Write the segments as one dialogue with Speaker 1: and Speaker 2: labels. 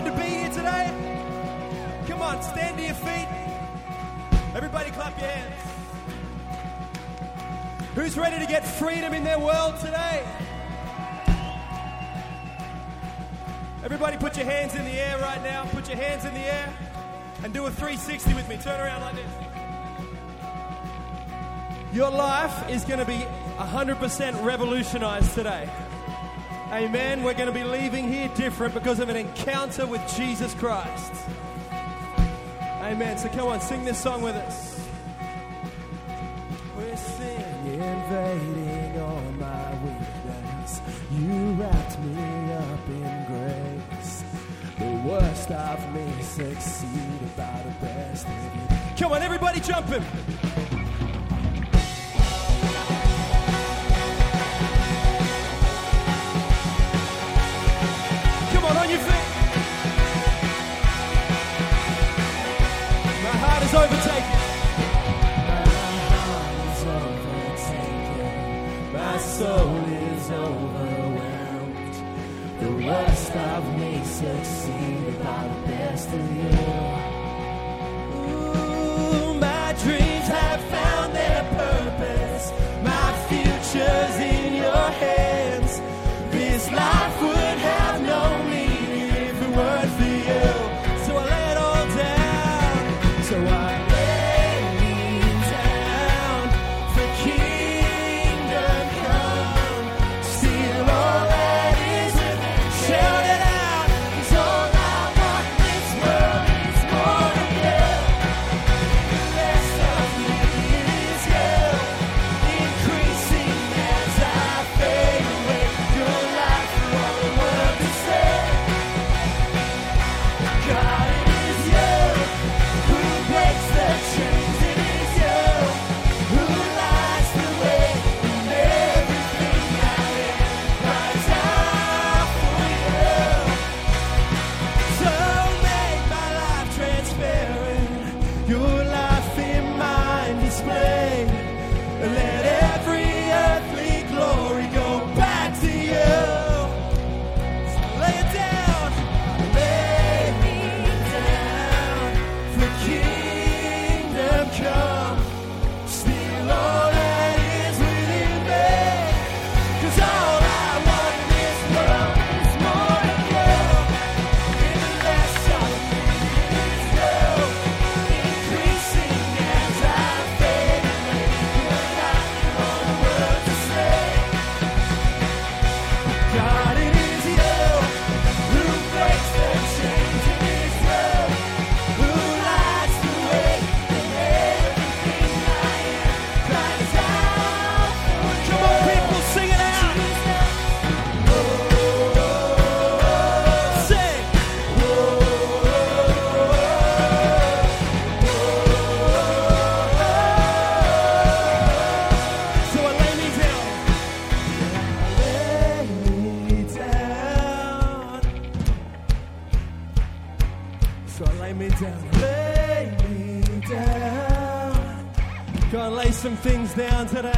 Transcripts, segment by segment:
Speaker 1: glad to be here today? Come on, stand to your feet. Everybody clap your hands. Who's ready to get freedom in their world today? Everybody put your hands in the air right now. Put your hands in the air and do a 360 with me. Turn around like this. Your life is going to be 100% revolutionized today. Amen. We're going to be leaving here different because of an encounter with Jesus Christ. Amen. So come on, sing this song with us. We're singing,
Speaker 2: waiting on my weakness. You wrapped me up in grace. The worst of me succeed by the best.
Speaker 1: Come on, everybody jumping.
Speaker 2: soul is overwhelmed. The worst of me succeeded by the best of you.
Speaker 1: down today.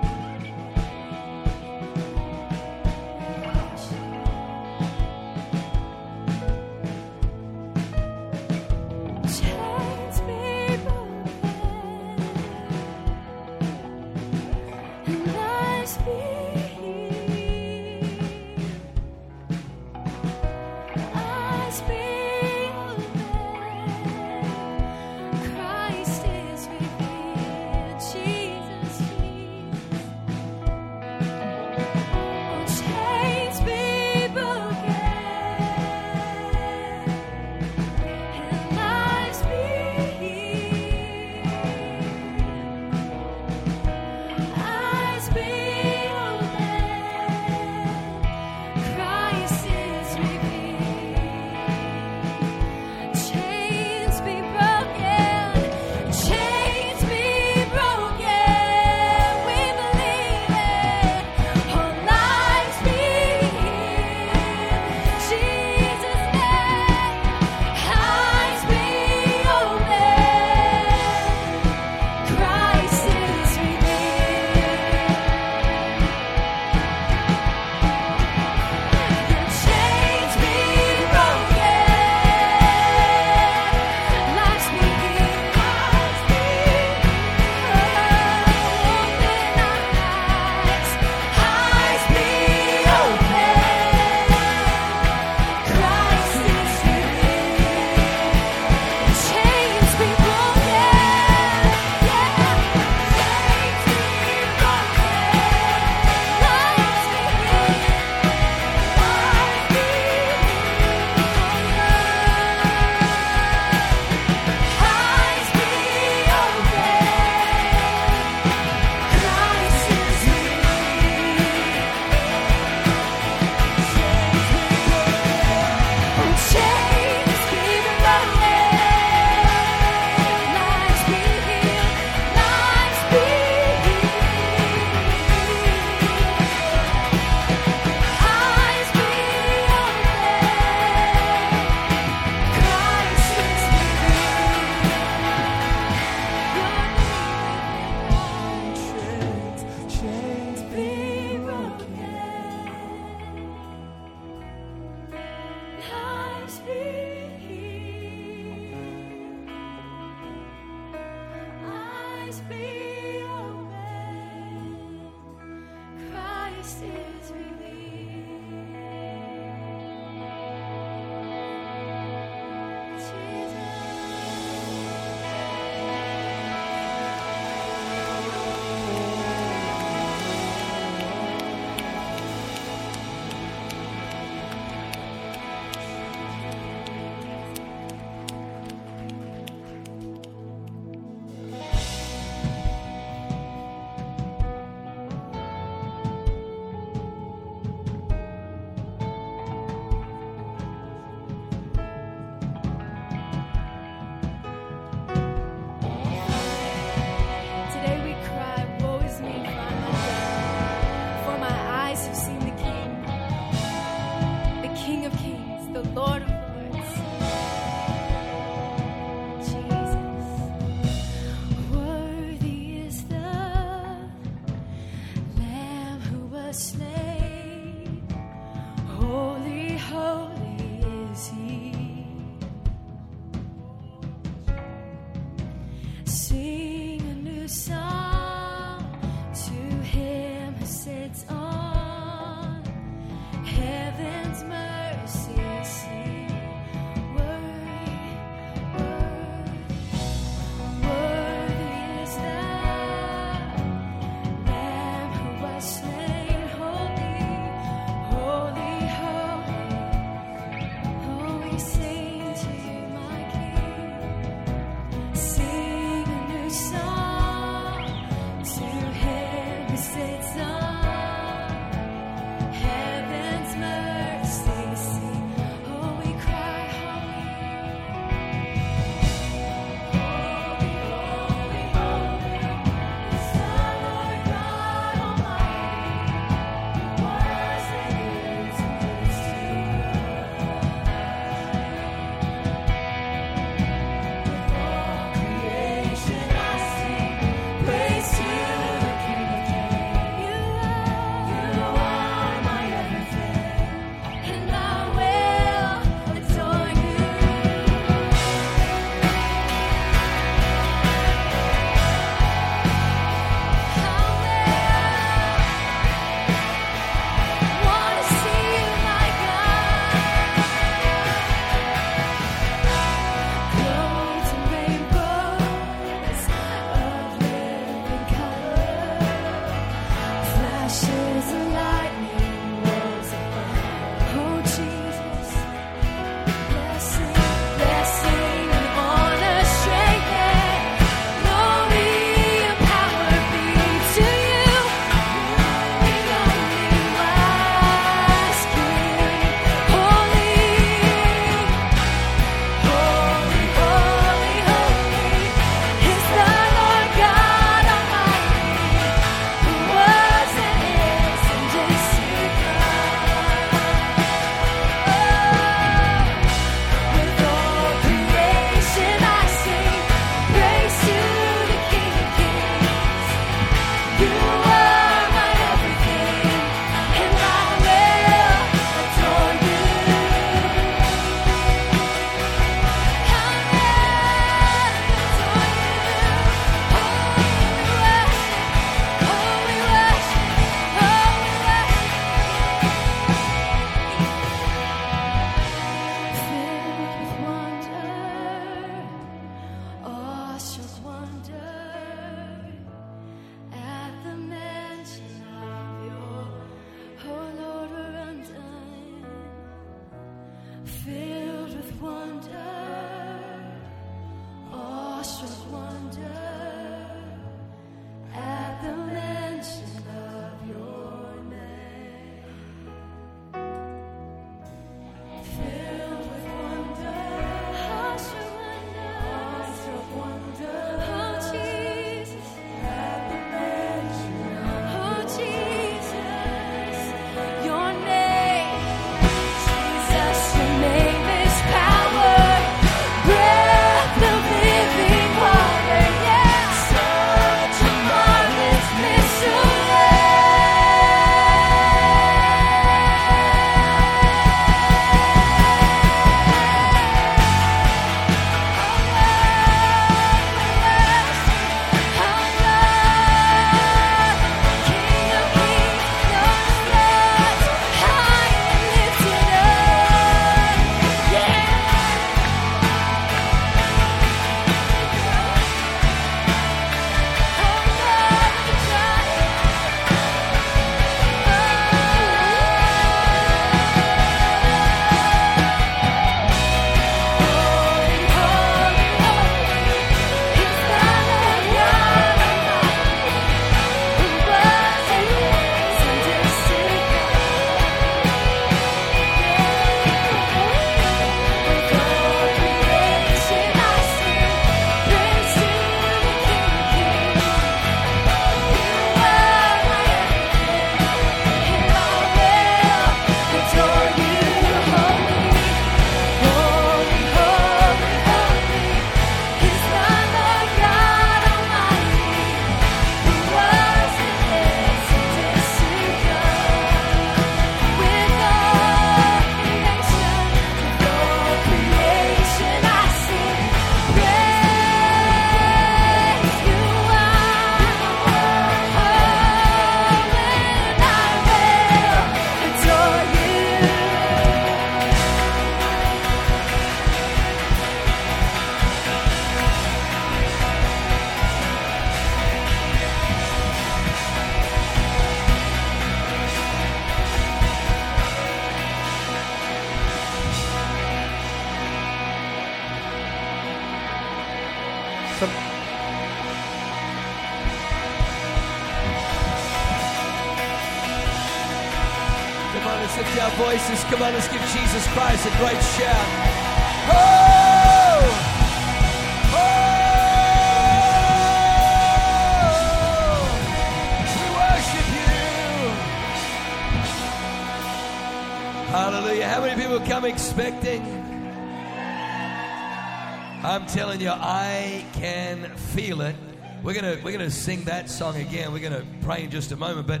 Speaker 3: Sing
Speaker 4: that song again. We're gonna pray in just a moment, but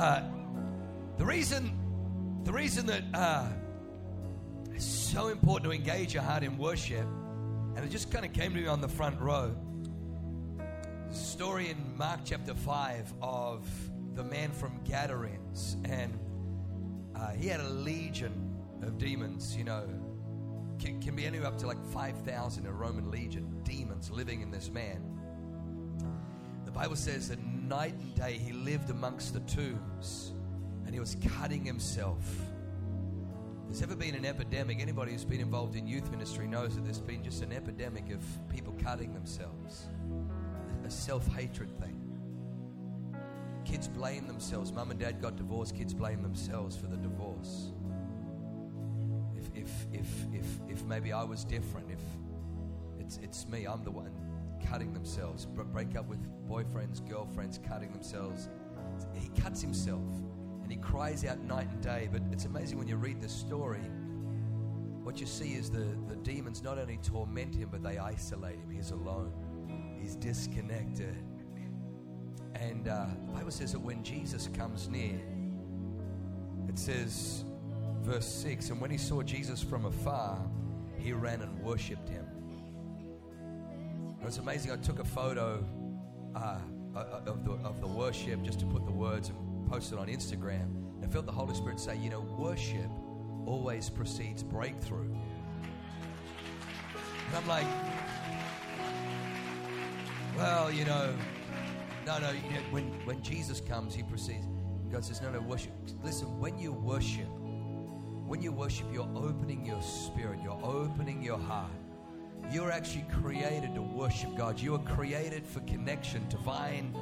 Speaker 4: uh, the reason, the reason that uh, it's so important to engage your heart in worship, and it just kind of came to me on the front row. Story in Mark chapter five of the man from Gadarenes, and uh, he had a legion of demons. You know, can, can be anywhere up to like five thousand a Roman legion demons living in this man. The Bible says that night and day he lived amongst the tombs and he was cutting himself. There's ever been an epidemic, anybody who's been involved in youth ministry knows that there's been just an epidemic of people cutting themselves, a self hatred thing. Kids blame themselves. Mum and dad got divorced, kids blame themselves for the divorce. If, if, if, if, if maybe I was different, if it's, it's me, I'm the one cutting themselves, break up with boyfriends, girlfriends, cutting themselves. He cuts himself and he cries out night and day. But it's amazing when you read the story, what you see is the, the demons not only torment him, but they isolate him. He's alone, he's disconnected. And uh, the Bible says that when Jesus comes near, it says, verse 6 And when he saw Jesus from afar, he ran and worshipped him. Was amazing. I took a photo uh, of, the, of the worship just to put the words and post it on Instagram. And I felt the Holy Spirit say, you know, worship always precedes breakthrough. And I'm like, well, you know, no, no, you know, when, when Jesus comes, he precedes. God says, no, no, worship. Listen, when you worship, when you worship, you're opening your spirit, you're opening your heart. You're actually created to worship God. You are created for connection, divine,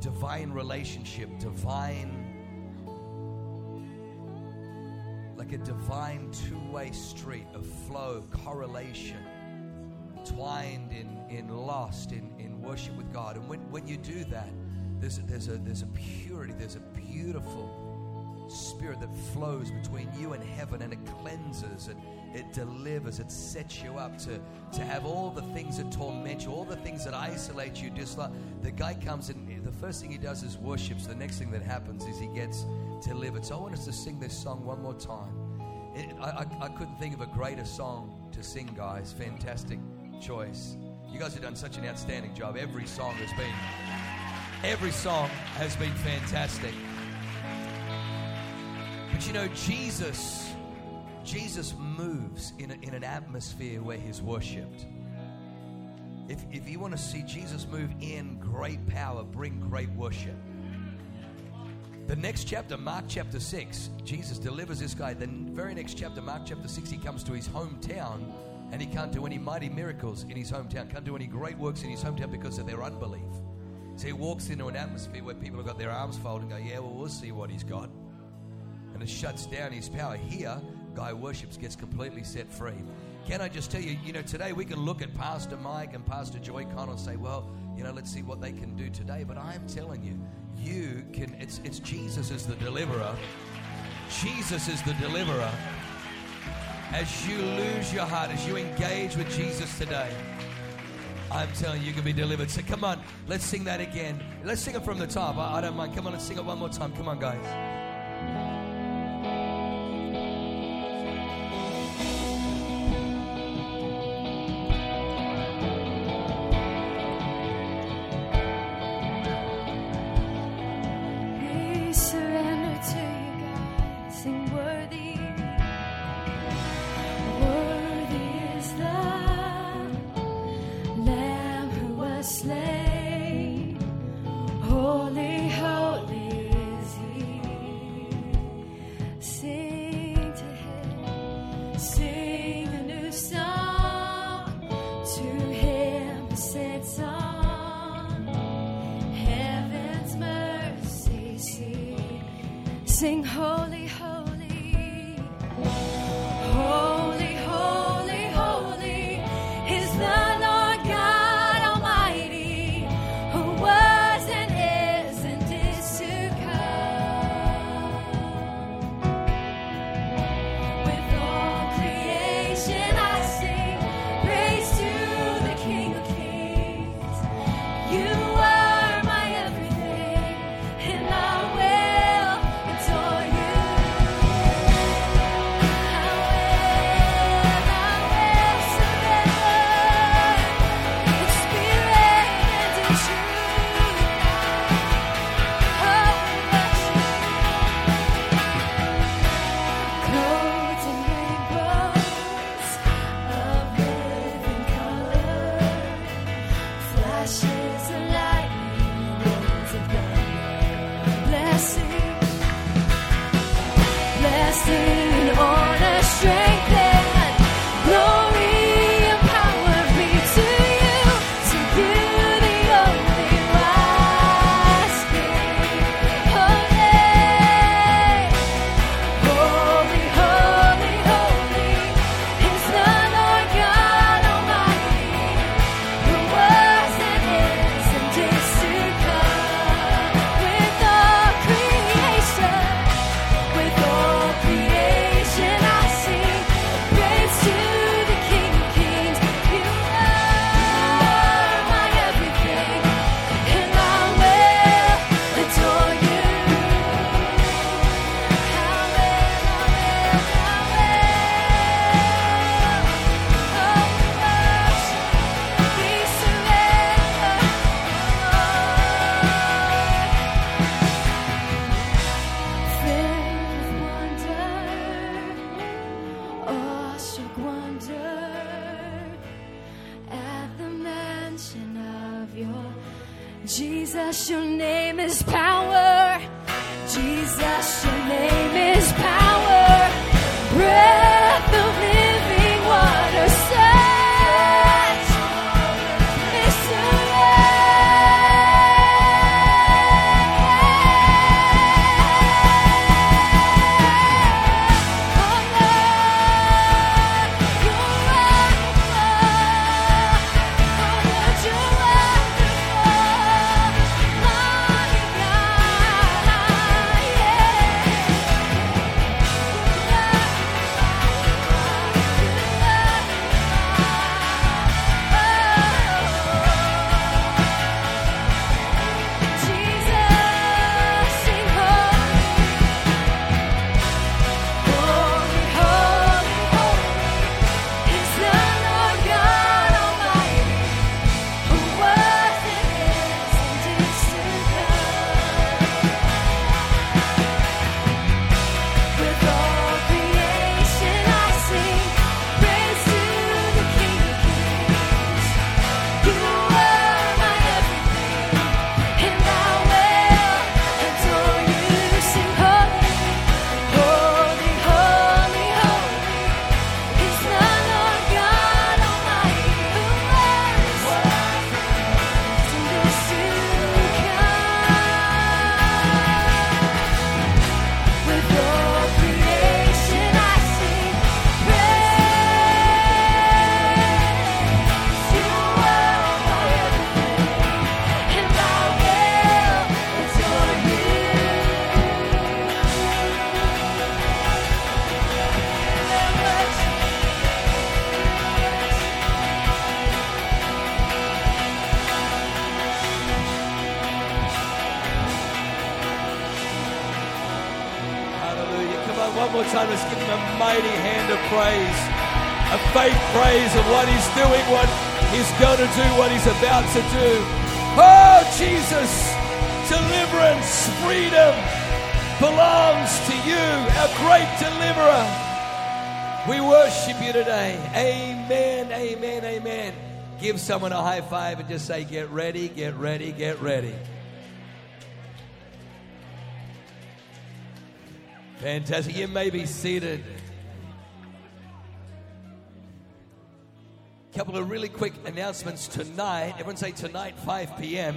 Speaker 4: divine relationship, divine, like a divine two-way street of flow, correlation, twined in, in lost, in, in worship with God. And when, when you do that, there's a, there's, a, there's a purity, there's a beautiful spirit that flows between you and heaven and it cleanses and it delivers, it sets you up to, to have all the things that torment you, all the things that isolate you, dislike. The guy comes and the first thing he does is worships. The next thing that happens is he gets delivered. So I want us to sing this song one more time. It, I, I, I couldn't think of a greater song to sing, guys. Fantastic choice. You guys have done such an outstanding job. Every song has been, every song has been fantastic. But you know, Jesus, Jesus moves in, a, in an atmosphere where he's worshipped. If, if you want to see Jesus move in great power, bring great worship. The next chapter, Mark chapter 6, Jesus delivers this guy. The very next chapter, Mark chapter 6, he comes to his hometown and he can't do any mighty miracles in his hometown, can't do any great works in his hometown because of their unbelief. So he walks into an atmosphere where people have got their arms folded and go, Yeah, well, we'll see what he's got and it shuts down his power. Here, guy worships gets completely set free. Can I just tell you, you know, today we can look at Pastor Mike and Pastor Joy Connell and say, well, you know, let's see what they can do today. But I'm telling you, you can, it's, it's Jesus is the deliverer. Jesus is the deliverer. As you lose your heart, as you engage with Jesus today, I'm telling you, you can be delivered. So come on, let's sing that again. Let's sing it from the top. I, I don't mind. Come on, let's sing it one more time. Come on, guys.
Speaker 5: to
Speaker 4: do what he's about to do. Oh, Jesus, deliverance, freedom belongs to you, our great deliverer. We worship you today. Amen, amen, amen. Give someone a high five and just say, Get ready, get ready, get ready. Fantastic. You may be seated. announcements tonight. Everyone say tonight, 5 p.m.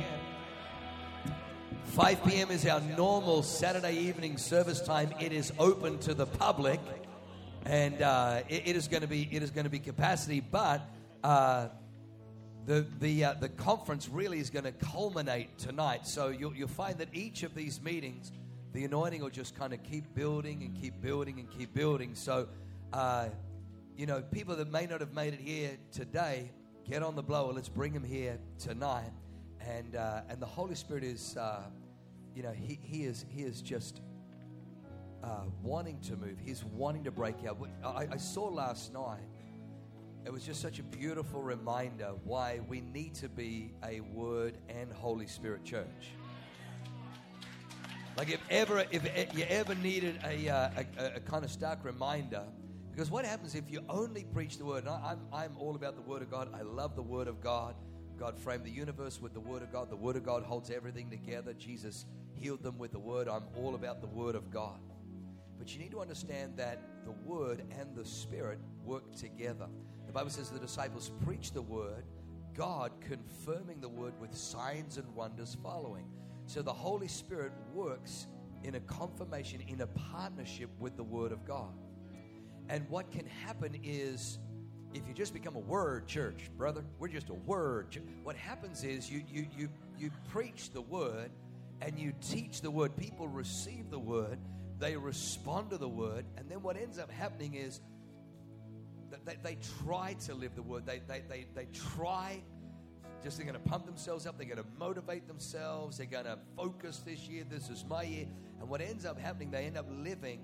Speaker 4: 5 p.m. is our normal Saturday evening service time. It is open to the public, and uh, it, it is going to be it is going to be capacity. But uh, the the uh, the conference really is going to culminate tonight. So you'll, you'll find that each of these meetings, the anointing will just kind of keep building and keep building and keep building. So, uh, you know, people that may not have made it here today get on the blower. Let's bring him here tonight. And uh, and the Holy Spirit is, uh, you know, he he is he is just. Uh, wanting to move, he's wanting to break out. I, I saw last night it was just such a beautiful reminder why we need to be a Word and Holy Spirit church. Like if ever, if you ever needed a, uh, a, a kind of stark reminder, because what happens if you only preach the Word? I, I'm, I'm all about the Word of God. I love the Word of God. God framed the universe with the Word of God. The Word of God holds everything together. Jesus healed them with the Word. I'm all about the Word of God. But you need to understand that the Word and the Spirit work together. The Bible says the disciples preach the word, God confirming the word with signs and wonders following. So the Holy Spirit works in a confirmation, in a partnership with the word of God. And what can happen is if you just become a word church, brother, we're just a word. church. What happens is you you you you preach the word and you teach the word. People receive the word, they respond to the word, and then what ends up happening is they, they try to live the word. They, they, they, they try, just they're going to pump themselves up. They're going to motivate themselves. They're going to focus this year. This is my year. And what ends up happening, they end up living.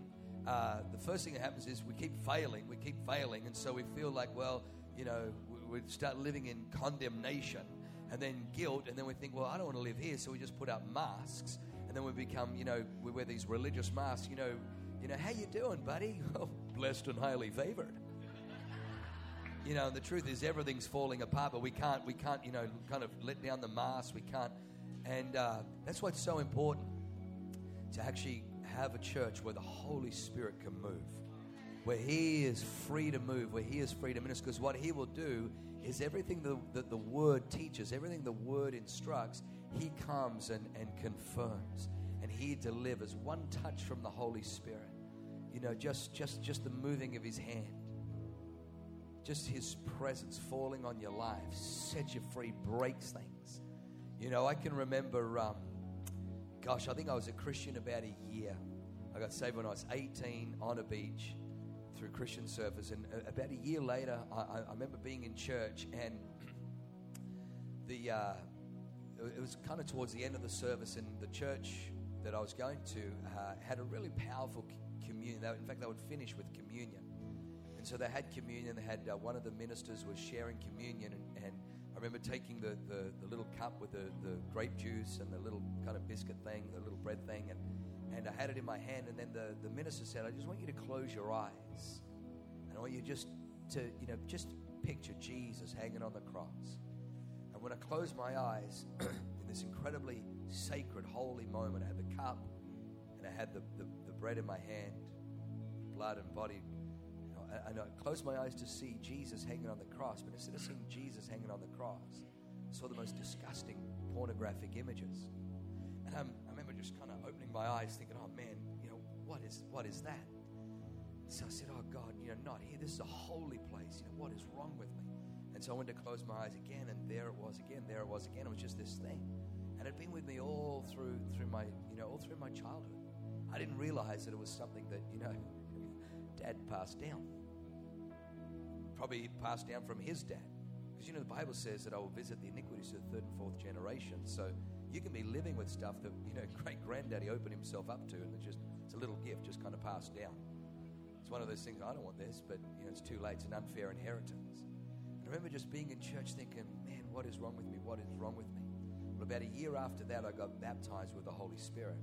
Speaker 4: Uh, the first thing that happens is we keep failing. We keep failing. And so we feel like, well, you know, we, we start living in condemnation and then guilt. And then we think, well, I don't want to live here. So we just put up masks. And then we become, you know, we wear these religious masks. You know, you know, how you doing, buddy? Oh, blessed and highly favored you know, the truth is everything's falling apart, but we can't, we can't, you know, kind of let down the mask. We can't, and uh, that's why it's so important to actually have a church where the Holy Spirit can move, where He is free to move, where He is free to minister. Because what He will do is everything that the, the Word teaches, everything the Word instructs, He comes and, and confirms, and He delivers. One touch from the Holy Spirit, you know, just just just the moving of His hand just his presence falling on your life sets you free, breaks things. You know, I can remember, um, gosh, I think I was a Christian about a year. I got saved when I was 18 on a beach through Christian service. And uh, about a year later, I, I remember being in church and the, uh, it was kind of towards the end of the service, and the church that I was going to uh, had a really powerful communion. In fact, they would finish with communion and so they had communion. They had uh, one of the ministers was sharing communion, and, and remember taking the, the, the, little cup with the, the grape juice and the little kind of biscuit thing, the little bread thing, and, and I had it in my hand. And then the, the minister said, I just want you to close your eyes. And I want you just to, you know, just picture Jesus hanging on the cross. And when I closed my eyes, in this incredibly sacred, holy moment, I had the cup and I had the, the, the bread in my hand, blood and body and I closed my eyes to see Jesus hanging on the cross. But instead of seeing Jesus hanging on the cross, I saw the most disgusting pornographic images. And i remember just kind of opening my eyes, thinking, "Oh man, you know what is what is that?" So I said, "Oh God, you know, not here. This is a holy place. You know what is wrong with me?" And so I went to close my eyes again, and there it was again. There it was again. It was just this thing, and it had been with me all through through my you know all through my childhood. I didn't realize that it was something that you know Dad passed down probably passed down from his dad. Because you know, the Bible says that I will visit the iniquities of the third and fourth generation. So you can be living with stuff that, you know, great granddaddy opened himself up to, and it's just, it's a little gift just kind of passed down. It's one of those things, I don't want this, but, you know, it's too late. It's an unfair inheritance. And I remember just being in church thinking, man, what is wrong with me? What is wrong with me? Well, about a year after that, I got baptized with the Holy Spirit.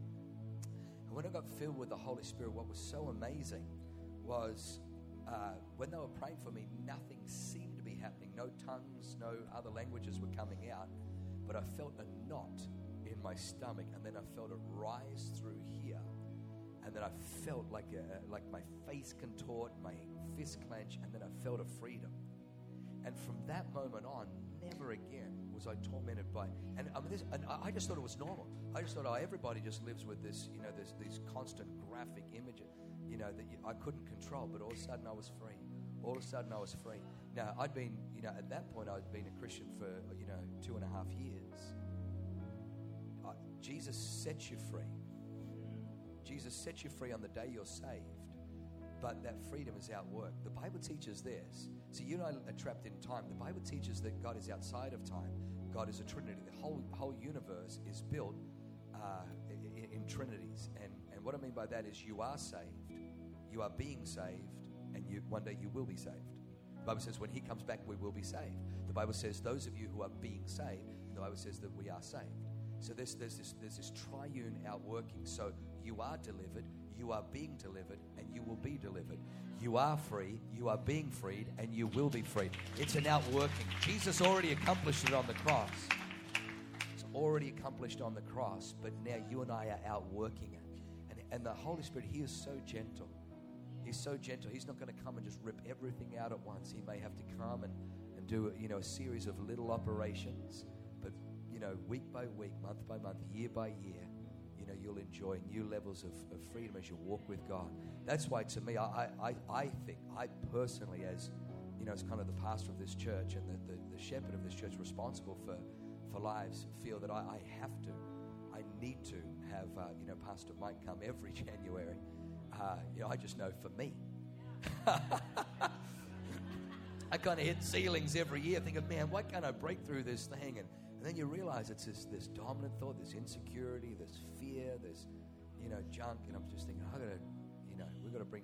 Speaker 4: And when I got filled with the Holy Spirit, what was so amazing was uh, when they were praying for me, nothing seemed to be happening. No tongues, no other languages were coming out. But I felt a knot in my stomach, and then I felt it rise through here. And then I felt like, a, like my face contort, my fist clench, and then I felt a freedom. And from that moment on, never again was I tormented by. And, I mean, this, and I just thought it was normal. I just thought, oh, everybody just lives with this, you know, this, these constant graphic images, you know, that I couldn't control. But all of a sudden, I was free. All of a sudden, I was free. Now, I'd been, you know, at that point, I'd been a Christian for, you know, two and a half years. Uh, Jesus sets you free. Jesus sets you free on the day you're saved, but that freedom is outworked. The Bible teaches this. See, you and I are trapped in time. The Bible teaches that God is outside of time. God is a Trinity. The whole whole universe is built uh, in, in trinities, and and what I mean by that is you are saved, you are being saved, and you one day you will be saved. The Bible says when He comes back, we will be saved. The Bible says those of you who are being saved, the Bible says that we are saved. So there's, there's, this, there's this triune outworking. So you are delivered, you are being delivered, and you will be delivered. You are free, you are being freed, and you will be freed. It's an outworking. Jesus already accomplished it on the cross. It's already accomplished on the cross, but now you and I are outworking it. And, and the Holy Spirit, He is so gentle. He's so gentle. He's not going to come and just rip everything out at once. He may have to come and, and do you know a series of little operations, but you know week by week, month by month, year by year, you know you'll enjoy new levels of, of freedom as you walk with God. That's why to me, I, I, I think I personally, as you know, as kind of the pastor of this church and the, the, the shepherd of this church, responsible for for lives, feel that I, I have to, I need to have uh, you know Pastor Mike come every January. Uh, you know, I just know for me. I kind of hit ceilings every year, thinking, man, why can't I break through this thing? And, and then you realize it's this, this dominant thought, this insecurity, this fear, this, you know, junk. And I'm just thinking, I gotta, you know, we've got to bring.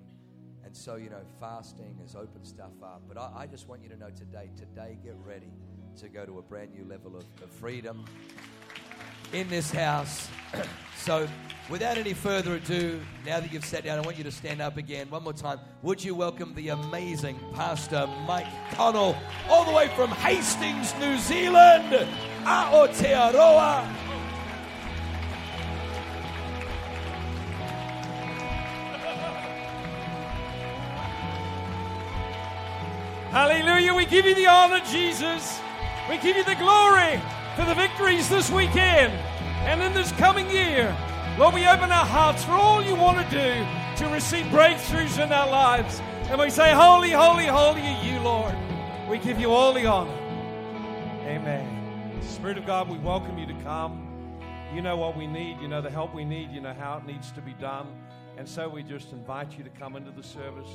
Speaker 4: And so, you know, fasting has opened stuff up. But I, I just want you to know today, today, get ready to go to a brand new level of, of freedom in this house. so, without any further ado, now that you've sat down, I want you to stand up again one more time. Would you welcome the amazing Pastor Mike Connell, all the way from Hastings, New Zealand, Aotearoa.
Speaker 1: Hallelujah. We give you the honor, Jesus. We give you the glory for the victories this weekend and in this coming year. Lord, we open our hearts for all you want to do to receive breakthroughs in our lives. And we say, Holy, holy, holy are you, Lord. We give you all the honor. Amen. Spirit of God, we welcome you to come. You know what we need. You know the help we need. You know how it needs to be done. And so we just invite you to come into the service.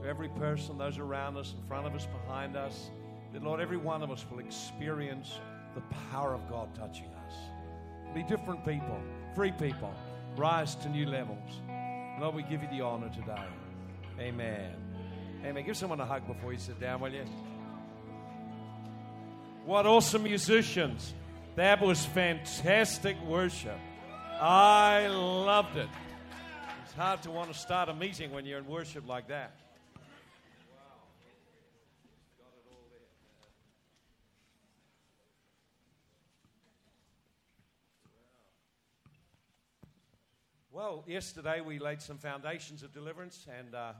Speaker 1: For every person, those around us, in front of us, behind us, that Lord, every one of us will experience the power of God touching us. Be different people, free people, rise to new levels. Lord, we give you the honor today. Amen. Amen. Give someone a hug before you sit down, will you? What awesome musicians. That was fantastic worship. I loved it. It's hard to want to start a meeting when you're in worship like that. Well, yesterday we laid some foundations of deliverance and, uh,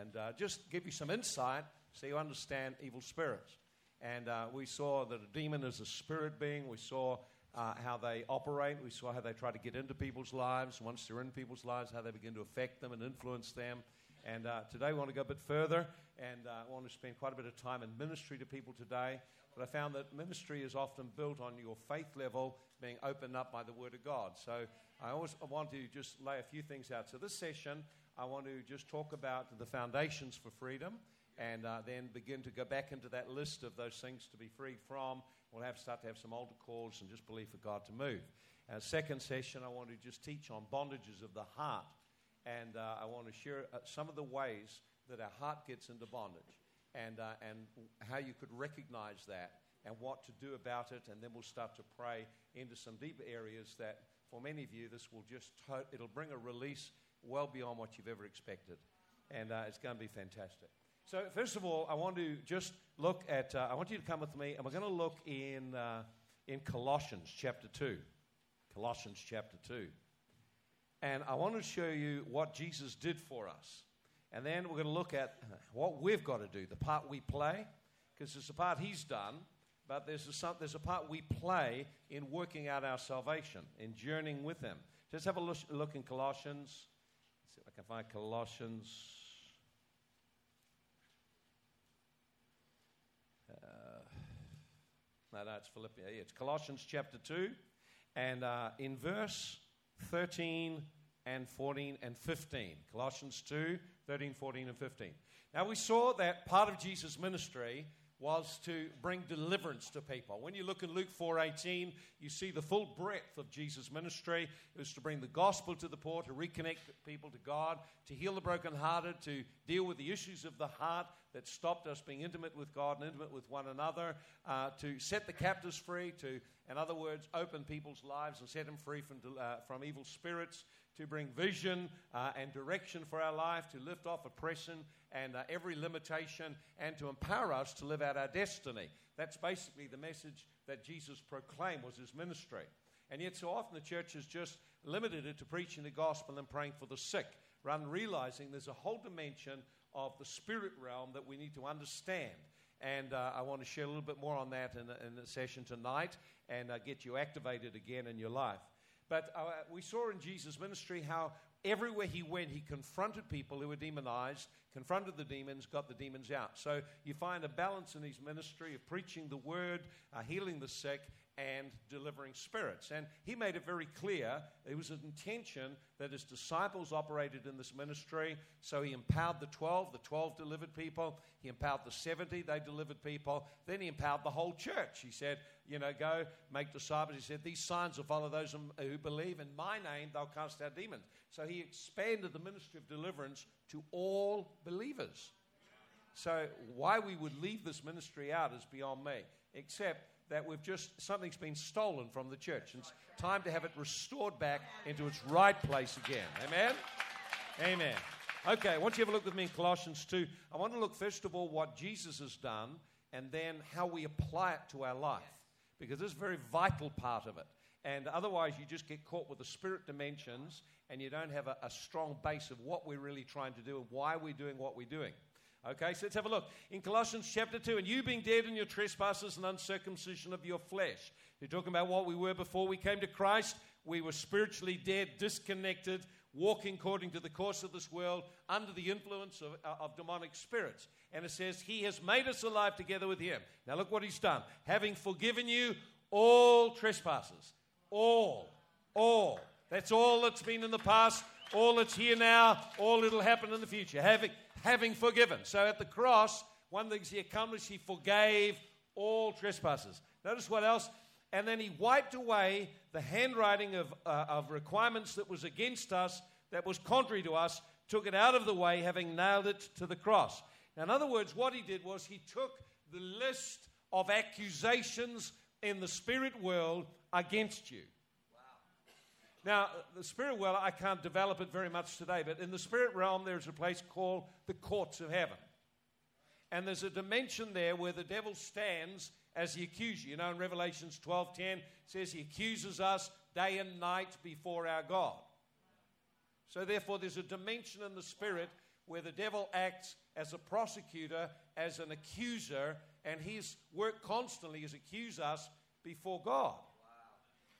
Speaker 1: and uh, just give you some insight so you understand evil spirits. And uh, we saw that a demon is a spirit being. We saw uh, how they operate. We saw how they try to get into people's lives. Once they're in people's lives, how they begin to affect them and influence them. And uh, today we want to go a bit further and uh, I want to spend quite a bit of time in ministry to people today. But I found that ministry is often built on your faith level being opened up by the Word of God. So I always want to just lay a few things out. So this session, I want to just talk about the foundations for freedom and uh, then begin to go back into that list of those things to be freed from. We'll have start to have some altar calls and just believe for God to move. Uh, second session, I want to just teach on bondages of the heart. And uh, I want to share uh, some of the ways that our heart gets into bondage and, uh, and how you could recognize that and what to do about it. And then we'll start to pray into some deeper areas that for many of you, this will just, to- it'll bring a release well beyond what you've ever expected. And uh, it's going to be fantastic. So, first of all, I want to just look at, uh, I want you to come with me, and we're going to look in, uh, in Colossians chapter 2. Colossians chapter 2. And I want to show you what Jesus did for us. And then we're going to look at what we've got to do, the part we play, because it's the part He's done, but there's a, there's a part we play in working out our salvation, in journeying with Him. Just have a look, look in Colossians. Let's see if I can find Colossians. Uh, no, no, it's Philippians. It's Colossians chapter 2. And uh, in verse 13 and 14 and 15. Colossians 2, 13, 14, and 15. Now we saw that part of Jesus' ministry was to bring deliverance to people. When you look in Luke 4:18, you see the full breadth of Jesus' ministry. It was to bring the gospel to the poor, to reconnect people to God, to heal the brokenhearted, to deal with the issues of the heart that stopped us being intimate with God and intimate with one another, uh, to set the captives free, to, in other words, open people's lives and set them free from, uh, from evil spirits, to bring vision uh, and direction for our life, to lift off oppression and uh, every limitation, and to empower us to live out our destiny. That's basically the message that Jesus proclaimed was his ministry. And yet, so often the church has just limited it to preaching the gospel and praying for the sick, rather than realizing there's a whole dimension of the spirit realm that we need to understand. And uh, I want to share a little bit more on that in the, in the session tonight and uh, get you activated again in your life. But uh, we saw in Jesus' ministry how everywhere he went, he confronted people who were demonized, confronted the demons, got the demons out. So you find a balance in his ministry of preaching the word, uh, healing the sick, and delivering spirits. And he made it very clear it was an intention that his disciples operated in this ministry. So he empowered the 12, the 12 delivered people. He empowered the 70, they delivered people. Then he empowered the whole church. He said, You know, go make disciples. He said, These signs will follow those who believe. In my name, they'll cast out demons. So he expanded the ministry of deliverance to all believers. So why we would leave this ministry out is beyond me, except that we've just something's been stolen from the church. It's time to have it restored back into its right place again. Amen. Amen. Okay, I want you have a look with me in Colossians 2. I want to look first of all what Jesus has done and then how we apply it to our life. Because this is a very vital part of it. And otherwise, you just get caught with the spirit dimensions and you don't have a, a strong base of what we're really trying to do and why we're doing what we're doing. Okay, so let's have a look. In Colossians chapter 2, and you being dead in your trespasses and uncircumcision of your flesh. You're talking about what we were before we came to Christ. We were spiritually dead, disconnected, walking according to the course of this world, under the influence of, uh, of demonic spirits. And it says, He has made us alive together with Him. Now look what He's done. Having forgiven you all trespasses. All. All. That's all that's been in the past, all that's here now, all that'll happen in the future. Having, having forgiven. So at the cross, one thing he accomplished, he forgave all trespasses. Notice what else? And then he wiped away the handwriting of, uh, of requirements that was against us, that was contrary to us, took it out of the way, having nailed it to the cross. Now, in other words, what he did was he took the list of accusations in the spirit world against you. Now, the spirit world, I can't develop it very much today, but in the spirit realm, there's a place called the courts of heaven. And there's a dimension there where the devil stands as the accuser. You know, in Revelations 12:10 it says he accuses us day and night before our God. So therefore, there's a dimension in the spirit where the devil acts as a prosecutor, as an accuser, and his work constantly is accuse us before God.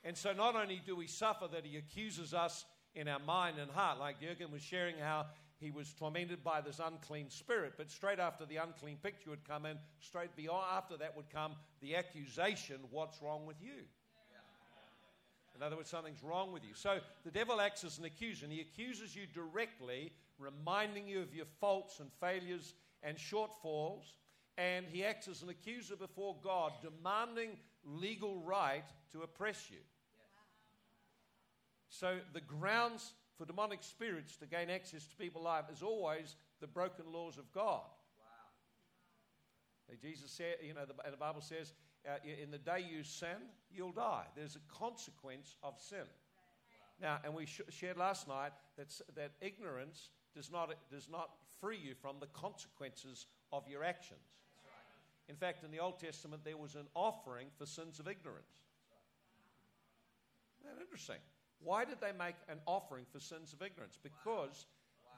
Speaker 1: And so not only do we suffer that he accuses us in our mind and heart, like Jurgen was sharing how he was tormented by this unclean spirit, but straight after the unclean picture would come in, straight after that would come the accusation, what's wrong with you? In other words, something's wrong with you. So the devil acts as an accuser, and he accuses you directly, reminding you of your faults and failures and shortfalls. And he acts as an accuser before God, demanding legal right to oppress you. So the grounds for demonic spirits to gain access to people's life is always the broken laws of God. Like Jesus said, you know, the, the Bible says, uh, in the day you sin, you'll die. There's a consequence of sin. Now, and we sh- shared last night that, that ignorance does not, does not free you from the consequences of your actions. In fact, in the Old Testament, there was an offering for sins of ignorance. Isn't that interesting? Why did they make an offering for sins of ignorance? Because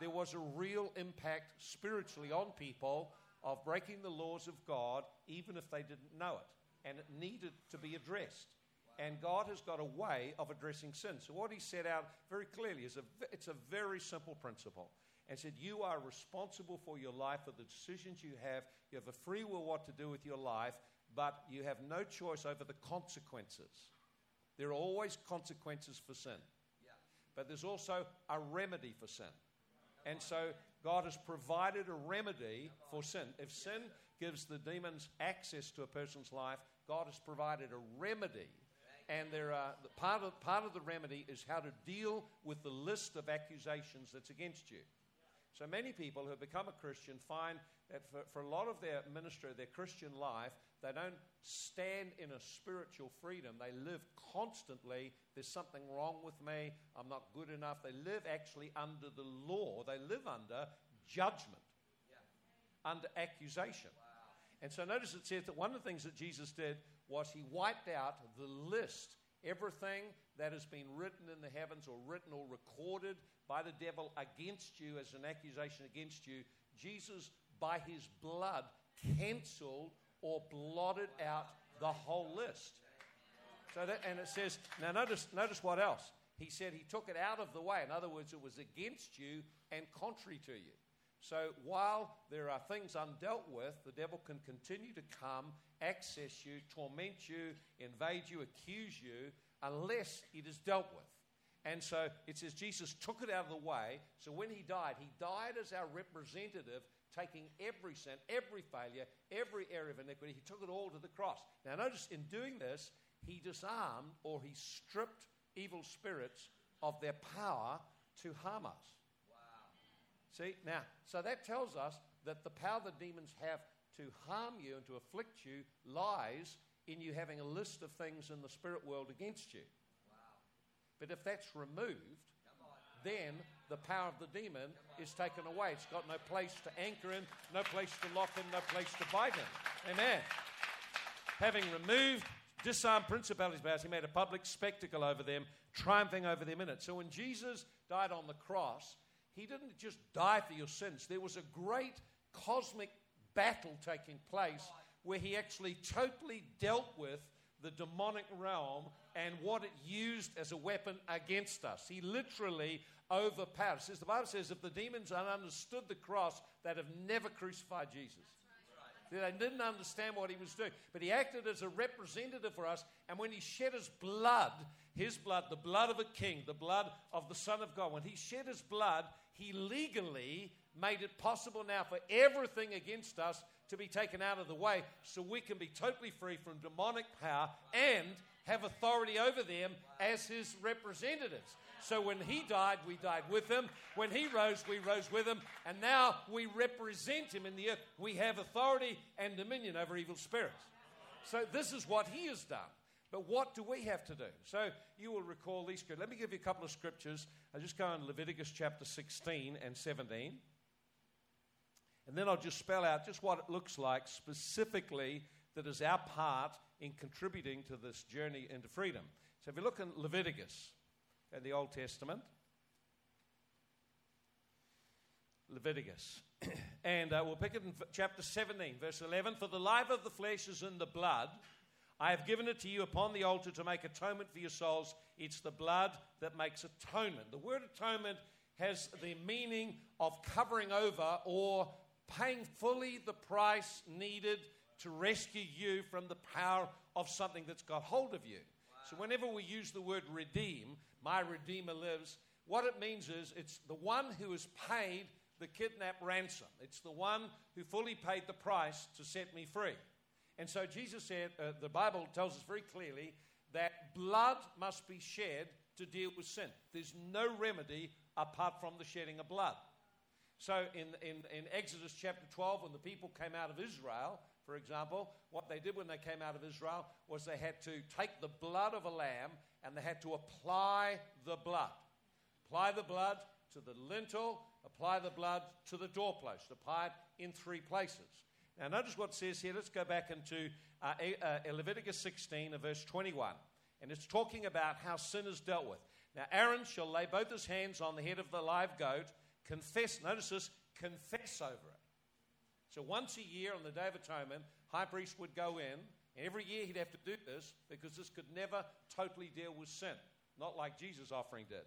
Speaker 1: there was a real impact spiritually on people of breaking the laws of God, even if they didn't know it. And it needed to be addressed. And God has got a way of addressing sin. So, what he set out very clearly is a, it's a very simple principle. And said, You are responsible for your life, for the decisions you have. You have a free will what to do with your life, but you have no choice over the consequences. There are always consequences for sin. But there's also a remedy for sin. And so God has provided a remedy for sin. If sin gives the demons access to a person's life, God has provided a remedy. And there are, part, of, part of the remedy is how to deal with the list of accusations that's against you. So many people who have become a Christian find that for, for a lot of their ministry, their Christian life, they don't stand in a spiritual freedom. They live constantly, there's something wrong with me, I'm not good enough. They live actually under the law, they live under judgment, under accusation. And so notice it says that one of the things that Jesus did was he wiped out the list, everything that has been written in the heavens or written or recorded by the devil against you as an accusation against you. Jesus, by his blood, cancelled or blotted out the whole list. So that, and it says, now notice, notice what else. He said he took it out of the way. In other words, it was against you and contrary to you. So while there are things undealt with, the devil can continue to come, access you, torment you, invade you, accuse you, unless it is dealt with. And so it says Jesus took it out of the way. So when he died, he died as our representative, taking every sin, every failure, every area of iniquity. He took it all to the cross. Now, notice in doing this, he disarmed or he stripped evil spirits of their power to harm us. See, now, so that tells us that the power the demons have to harm you and to afflict you lies in you having a list of things in the spirit world against you. But if that's removed, then the power of the demon is taken away. It's got no place to anchor in, no place to lock in, no place to bite in. Amen. Having removed, disarmed principalities, powers, he made a public spectacle over them, triumphing over them in it. So when Jesus died on the cross, he didn't just die for your sins. There was a great cosmic battle taking place where he actually totally dealt with the demonic realm and what it used as a weapon against us. He literally overpowered. Says the Bible says if the demons had understood the cross, they'd have never crucified Jesus. They didn't understand what he was doing. But he acted as a representative for us. And when he shed his blood, his blood, the blood of a king, the blood of the Son of God, when he shed his blood, he legally made it possible now for everything against us to be taken out of the way so we can be totally free from demonic power and have authority over them as his representatives. So when he died, we died with him. When he rose, we rose with him. And now we represent him in the earth. We have authority and dominion over evil spirits. So this is what he has done. But what do we have to do? So you will recall these. Let me give you a couple of scriptures. I'll just go in Leviticus chapter 16 and 17. And then I'll just spell out just what it looks like specifically that is our part in contributing to this journey into freedom. So if you look in Leviticus in the Old Testament, Leviticus. and uh, we'll pick it in chapter 17, verse 11. For the life of the flesh is in the blood. I have given it to you upon the altar to make atonement for your souls. It's the blood that makes atonement. The word atonement has the meaning of covering over or paying fully the price needed to rescue you from the power of something that's got hold of you. So, whenever we use the word redeem, my Redeemer lives, what it means is it's the one who has paid the kidnap ransom. It's the one who fully paid the price to set me free. And so Jesus said, uh, the Bible tells us very clearly that blood must be shed to deal with sin. There's no remedy apart from the shedding of blood. So in, in, in Exodus chapter 12, when the people came out of Israel, for example, what they did when they came out of Israel was they had to take the blood of a lamb and they had to apply the blood. Apply the blood to the lintel, apply the blood to the doorpost, apply it in three places. Now, notice what it says here. Let's go back into uh, uh, Leviticus 16, uh, verse 21. And it's talking about how sin is dealt with. Now, Aaron shall lay both his hands on the head of the live goat, confess, notice this, confess over it. So once a year on the Day of Atonement, high priest would go in, and every year he'd have to do this because this could never totally deal with sin, not like Jesus' offering did.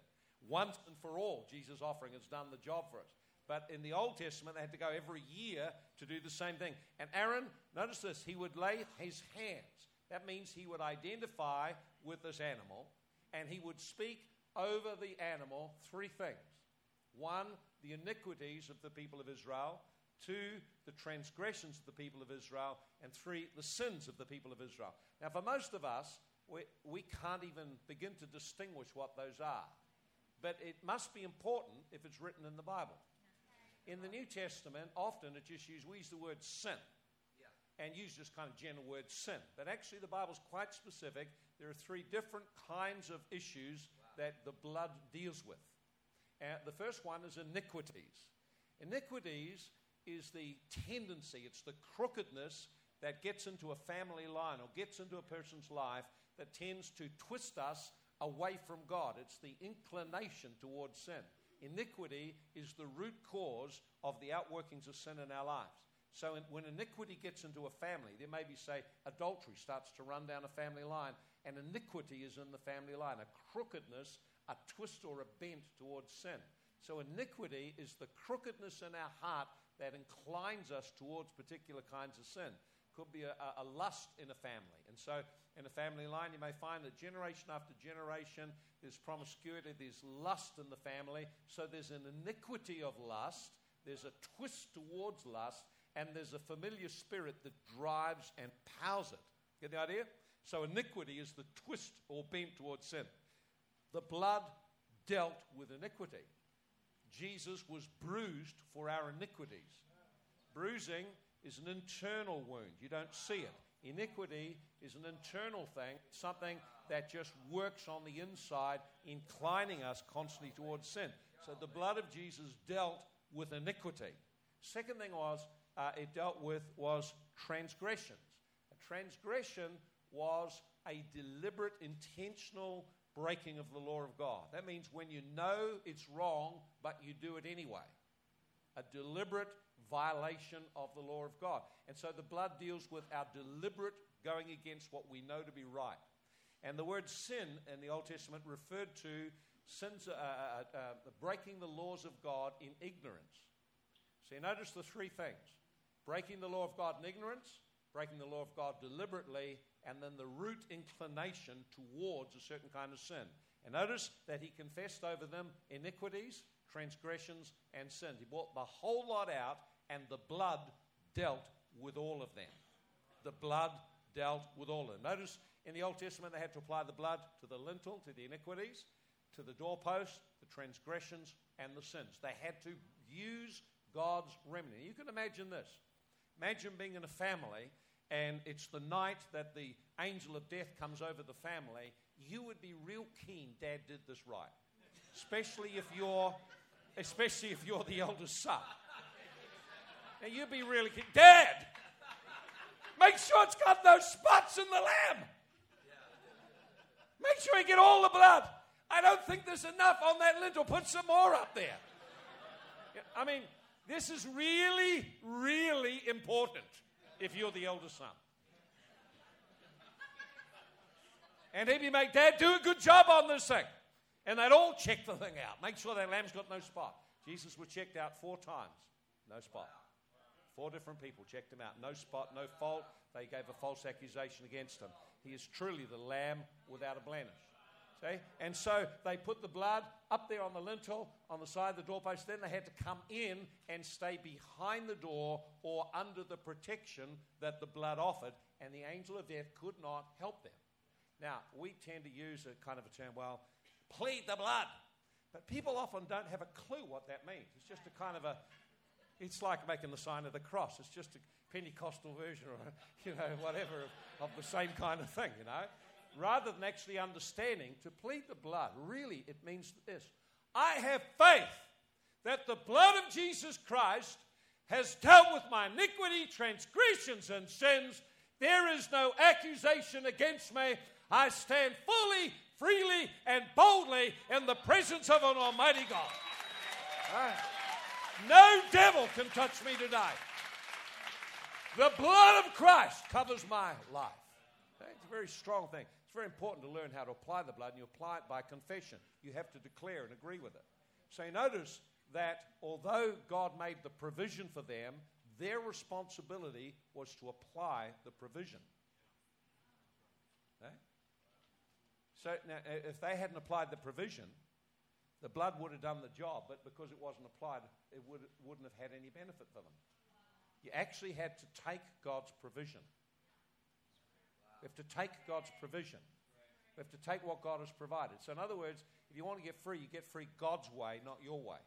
Speaker 1: Once and for all, Jesus' offering has done the job for us. But in the Old Testament, they had to go every year to do the same thing. And Aaron, notice this, he would lay his hands. That means he would identify with this animal and he would speak over the animal three things. One, the iniquities of the people of Israel. Two, the transgressions of the people of Israel. And three, the sins of the people of Israel. Now, for most of us, we, we can't even begin to distinguish what those are. But it must be important if it's written in the Bible. In the New Testament, often it just uses, we use the word sin and use this kind of general word sin. But actually, the Bible's quite specific. There are three different kinds of issues that the blood deals with. And the first one is iniquities. Iniquities is the tendency, it's the crookedness that gets into a family line or gets into a person's life that tends to twist us away from God. It's the inclination towards sin. Iniquity is the root cause of the outworkings of sin in our lives. So when iniquity gets into a family, there may be, say, adultery starts to run down a family line, and iniquity is in the family line, a crookedness, a twist or a bent towards sin. So iniquity is the crookedness in our heart that inclines us towards particular kinds of sin. Could be a, a, lust in a family. And so in a family line, you may find that generation after generation, there's promiscuity, there's lust in the family. So there's an iniquity of lust, there's a twist towards lust, and there's a familiar spirit that drives and powers it. Get the idea? So iniquity is the twist or bent towards sin. The blood dealt with iniquity. Jesus was bruised for our iniquities. Bruising is an internal wound, you don't see it. Iniquity is an internal thing, something that just works on the inside, inclining us constantly towards sin. So the blood of Jesus dealt with iniquity. Second thing was uh, it dealt with was transgressions. A transgression was a deliberate, intentional breaking of the law of God. That means when you know it's wrong, but you do it anyway. A deliberate violation of the law of God. And so the blood deals with our deliberate going against what we know to be right. And the word sin in the Old Testament referred to sins, uh, uh, uh, breaking the laws of God in ignorance. So you notice the three things breaking the law of God in ignorance, breaking the law of God deliberately, and then the root inclination towards a certain kind of sin. And notice that he confessed over them iniquities, transgressions, and sins. He brought the whole lot out, and the blood dealt with all of them. The blood dealt with all of them. Notice in the Old Testament they had to apply the blood to the lintel, to the iniquities, to the doorpost, the transgressions, and the sins. They had to use God's remedy. You can imagine this. Imagine being in a family and it's the night that the angel of death comes over the family. You would be real keen dad did this right. Especially if you're especially if you're the eldest son. Now you'd be really keen. Dad! Make sure it's got those spots in the lamb. Make sure you get all the blood. I don't think there's enough on that lintel. Put some more up there. I mean, this is really, really important if you're the eldest son. And he'd be make dad do a good job on this thing. And they'd all check the thing out. Make sure that lamb's got no spot. Jesus was checked out four times. No spot. Four different people checked him out. No spot, no fault. They gave a false accusation against him. He is truly the lamb without a blemish. And so they put the blood up there on the lintel, on the side of the doorpost. Then they had to come in and stay behind the door or under the protection that the blood offered. And the angel of death could not help them. Now, we tend to use a kind of a term, well, plead the blood. But people often don't have a clue what that means. It's just a kind of a, it's like making the sign of the cross. It's just a Pentecostal version or, you know, whatever of, of the same kind of thing, you know rather than actually understanding, to plead the blood, really it means this I have faith that the blood of Jesus Christ has dealt with my iniquity, transgressions, and sins. There is no accusation against me. I stand fully, freely, and boldly in the presence of an Almighty God. No devil can touch me today. The blood of Christ covers my life. It's a very strong thing. It's very important to learn how to apply the blood, and you apply it by confession. You have to declare and agree with it. So you notice that although God made the provision for them, their responsibility was to apply the provision. Okay? So now, if they hadn't applied the provision, the blood would have done the job, but because it wasn't applied, it would, wouldn't have had any benefit for them. You actually had to take God's provision. We have to take God's provision. We have to take what God has provided. So, in other words, if you want to get free, you get free God's way, not your way.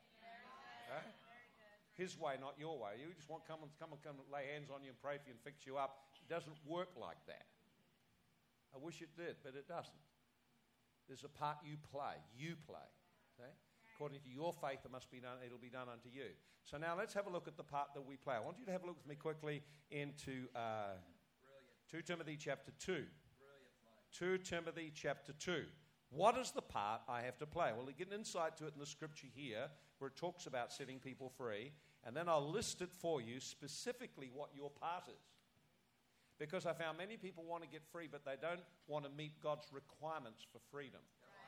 Speaker 1: Okay? His way, not your way. You just want come and come and come and lay hands on you and pray for you and fix you up. It doesn't work like that. I wish it did, but it doesn't. There's a part you play. You play. Okay? According to your faith, it must be done. It'll be done unto you. So now let's have a look at the part that we play. I want you to have a look with me quickly into uh, 2 Timothy chapter 2. 2 Timothy chapter 2. What is the part I have to play? Well, we get an insight to it in the scripture here where it talks about setting people free. And then I'll list it for you specifically what your part is. Because I found many people want to get free, but they don't want to meet God's requirements for freedom.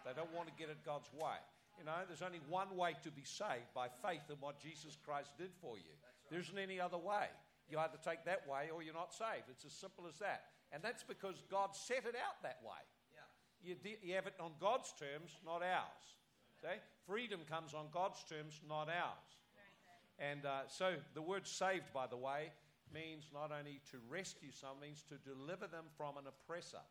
Speaker 1: They don't want to get it God's way. You know, there's only one way to be saved by faith in what Jesus Christ did for you. There isn't any other way. You either take that way or you're not saved. It's as simple as that. And that's because God set it out that way. You, de- you have it on God's terms, not ours. Okay? Freedom comes on God's terms, not ours. And uh, so the word saved, by the way, means not only to rescue some, means to deliver them from an oppressor.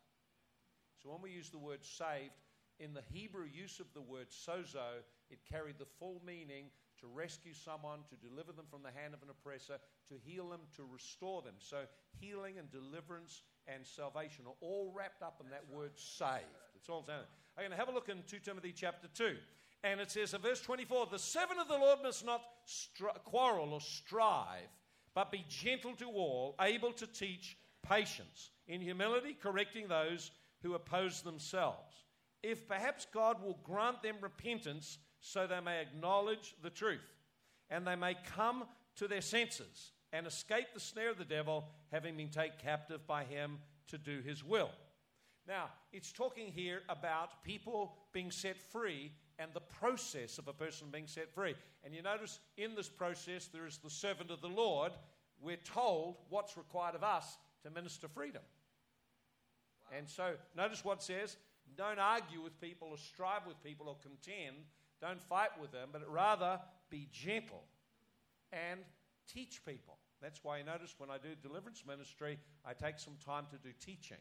Speaker 1: So when we use the word saved, in the Hebrew use of the word sozo, it carried the full meaning to rescue someone, to deliver them from the hand of an oppressor, to heal them, to restore them. So healing and deliverance and salvation are all wrapped up in that word saved. It's all saying. I'm going to have a look in 2 Timothy chapter 2. And it says in verse 24, The servant of the Lord must not str- quarrel or strive, but be gentle to all, able to teach patience, in humility correcting those who oppose themselves. If perhaps God will grant them repentance so they may acknowledge the truth, and they may come to their senses and escape the snare of the devil, having been taken captive by him to do his will. Now, it's talking here about people being set free and the process of a person being set free. And you notice in this process, there is the servant of the Lord. We're told what's required of us to minister freedom. And so, notice what it says don't argue with people or strive with people or contend. Don't fight with them, but rather be gentle and teach people. That's why you notice when I do deliverance ministry, I take some time to do teaching.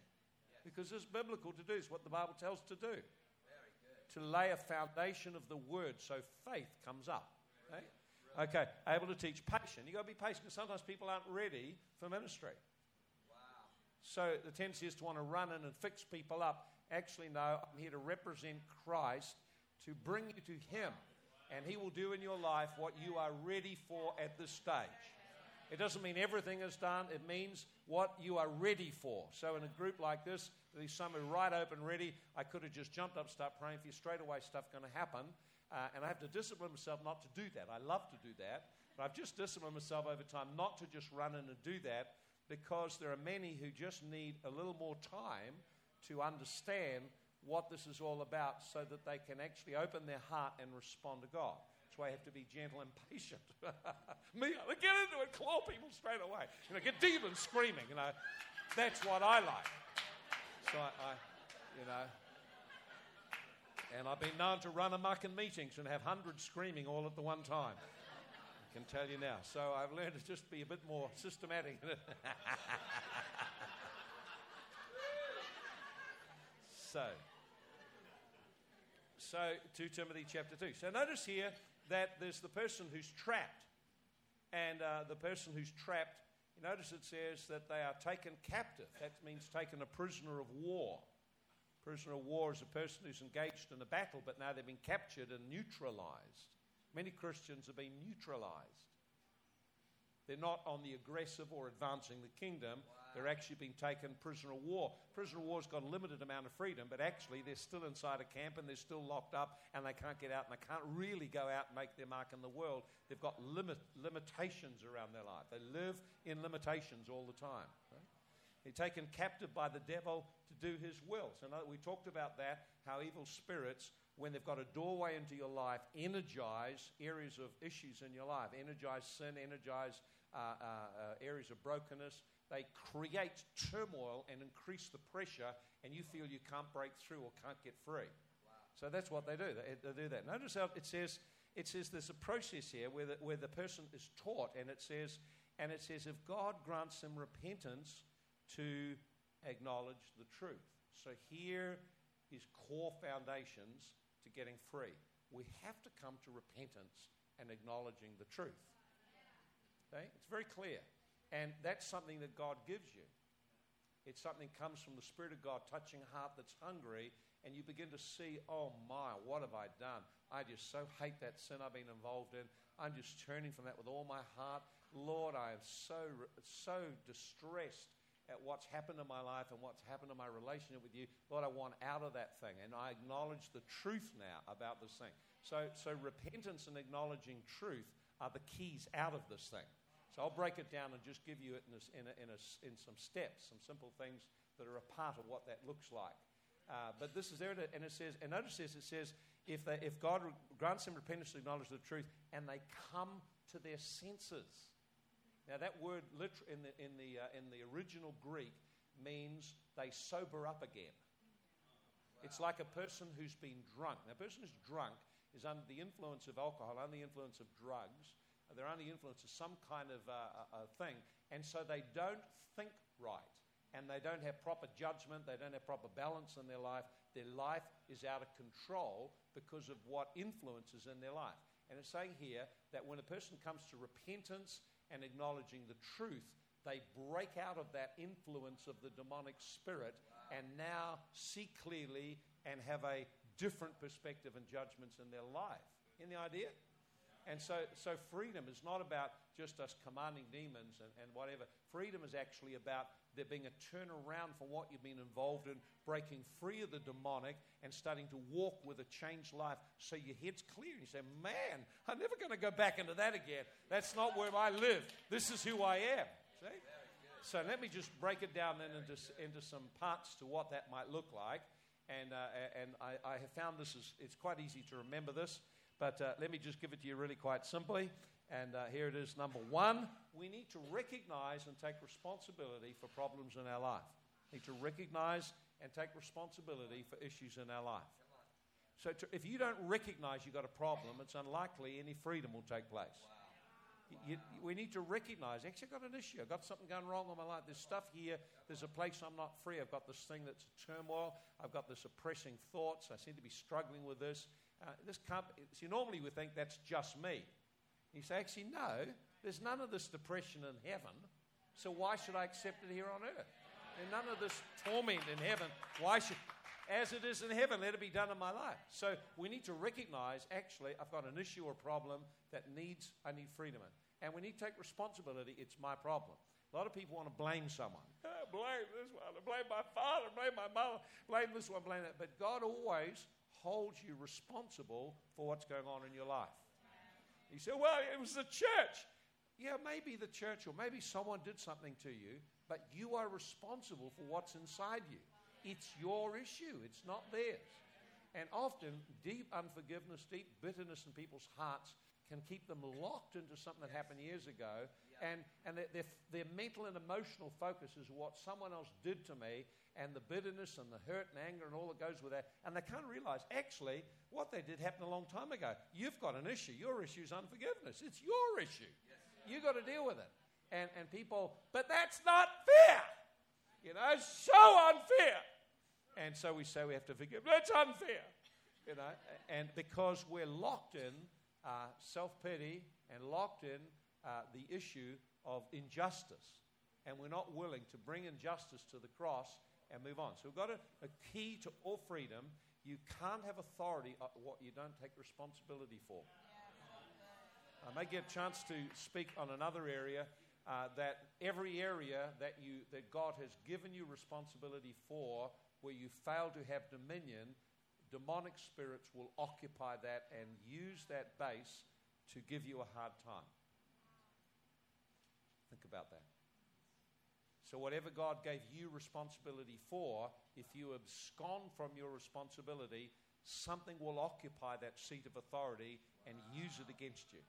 Speaker 1: Because it's biblical to do. It's what the Bible tells to do. To lay a foundation of the word so faith comes up. Okay? Eh? Okay, able to teach patient. You've got to be patient because sometimes people aren't ready for ministry. Wow. So the tendency is to want to run in and fix people up. Actually, no, I'm here to represent Christ, to bring you to Him. And He will do in your life what you are ready for at this stage. It doesn't mean everything is done, it means what you are ready for. So, in a group like this, there's are right open, ready. I could have just jumped up, start praying for you straight away, stuff going to happen. Uh, and I have to discipline myself not to do that. I love to do that, but I've just disciplined myself over time not to just run in and do that because there are many who just need a little more time to understand what this is all about so that they can actually open their heart and respond to God. That's why you have to be gentle and patient. Me, I get into it, claw people straight away. You know, get demons screaming, you know. That's what I like. So I, I you know, and I've been known to run amok in meetings and have hundreds screaming all at the one time. I can tell you now. So I've learned to just be a bit more systematic. so, so 2 Timothy chapter 2. So notice here that there's the person who's trapped. And uh, the person who's trapped, you notice it says that they are taken captive. That means taken a prisoner of war. Prisoner of war is a person who's engaged in a battle, but now they've been captured and neutralized. Many Christians have been neutralized. They're not on the aggressive or advancing the kingdom. They're actually being taken prisoner of war. Prisoner of war's got a limited amount of freedom, but actually they're still inside a camp and they're still locked up and they can't get out and they can't really go out and make their mark in the world. They've got limit, limitations around their life. They live in limitations all the time. right? They're taken captive by the devil to do his will. So we talked about that, how evil spirits, when they've got a doorway into your life, energize areas of issues in your life, energize sin, energize uh, uh, uh, areas of brokenness. They create turmoil and increase the pressure, and you feel you can't break through or can't get free. So that's what they do. They, they do that. Notice how it says it says there's a process here where the, where the person is taught, and it says and it says if God grants them repentance to acknowledge the truth. So here is core foundations to getting free. We have to come to repentance and acknowledging the truth. Okay? It's very clear. And that's something that God gives you. It's something that comes from the Spirit of God touching a heart that's hungry, and you begin to see, oh my, what have I done? I just so hate that sin I've been involved in. I'm just turning from that with all my heart. Lord, I am so, so distressed at what's happened in my life and what's happened in my relationship with you. Lord, I want out of that thing, and I acknowledge the truth now about this thing. So, so repentance and acknowledging truth are the keys out of this thing. So I'll break it down and just give you it in, this, in, a, in, a, in some steps, some simple things that are a part of what that looks like. Uh, but this is there, and it says, and notice this, it says, if, they, if God grants them repentance to acknowledge the truth, and they come to their senses. Now, that word liter- in, the, in, the, uh, in the original Greek means they sober up again. It's like a person who's been drunk. Now, a person who's drunk is under the influence of alcohol, under the influence of drugs. They're under the influence of some kind of uh, uh, uh, thing. And so they don't think right. And they don't have proper judgment. They don't have proper balance in their life. Their life is out of control because of what influences in their life. And it's saying here that when a person comes to repentance and acknowledging the truth, they break out of that influence of the demonic spirit and now see clearly and have a different perspective and judgments in their life. In the idea? And so, so freedom is not about just us commanding demons and, and whatever. Freedom is actually about there being a turnaround from what you've been involved in, breaking free of the demonic and starting to walk with a changed life so your head's clear. And you say, Man, I'm never going to go back into that again. That's not where I live. This is who I am. See? So let me just break it down then into, into some parts to what that might look like. And, uh, and I, I have found this is, it's quite easy to remember this. But uh, let me just give it to you really quite simply. And uh, here it is number one, we need to recognize and take responsibility for problems in our life. We need to recognize and take responsibility for issues in our life. So to, if you don't recognize you've got a problem, it's unlikely any freedom will take place. You, you- we need to recognize, actually, I've got an issue. I've got something going wrong in my life. There's stuff here. There's a place I'm not free. I've got this thing that's turmoil. I've got this oppressing thoughts. I seem to be struggling with this. Uh, this can't, see, normally we think that's just me. You say, actually, no, there's none of this depression in heaven, so why should I accept it here on earth? And none of this torment in heaven. Why should, as it is in heaven, let it be done in my life. So we need to recognize, actually, I've got an issue or problem that needs, I need freedom in. And we need to take responsibility. It's my problem. A lot of people want to blame someone. "Ah, blame this one, blame my father, blame my mother, blame this one, blame that. But God always holds you responsible for what's going on in your life. You say, well, it was the church. Yeah, maybe the church or maybe someone did something to you, but you are responsible for what's inside you. It's your issue, it's not theirs. And often, deep unforgiveness, deep bitterness in people's hearts can keep them locked into something that happened years ago. And, and their, their, their mental and emotional focus is what someone else did to me, and the bitterness and the hurt and anger and all that goes with that. And they can't realize, actually, what they did happened a long time ago. You've got an issue. Your issue is unforgiveness. It's your issue. You've got to deal with it. And, and people, but that's not fair. You know, so unfair. And so we say we have to forgive. That's unfair. You know, and because we're locked in uh, self pity and locked in uh, the issue of injustice, and we're not willing to bring injustice to the cross and move on. So we've got a, a key to all freedom. You can't have authority at what you don't take responsibility for. I may get a chance to speak on another area, uh, that every area that, you, that God has given you responsibility for, where you fail to have dominion, demonic spirits will occupy that and use that base to give you a hard time. Think about that. So, whatever God gave you responsibility for, if you abscond from your responsibility, something will occupy that seat of authority and use it against you.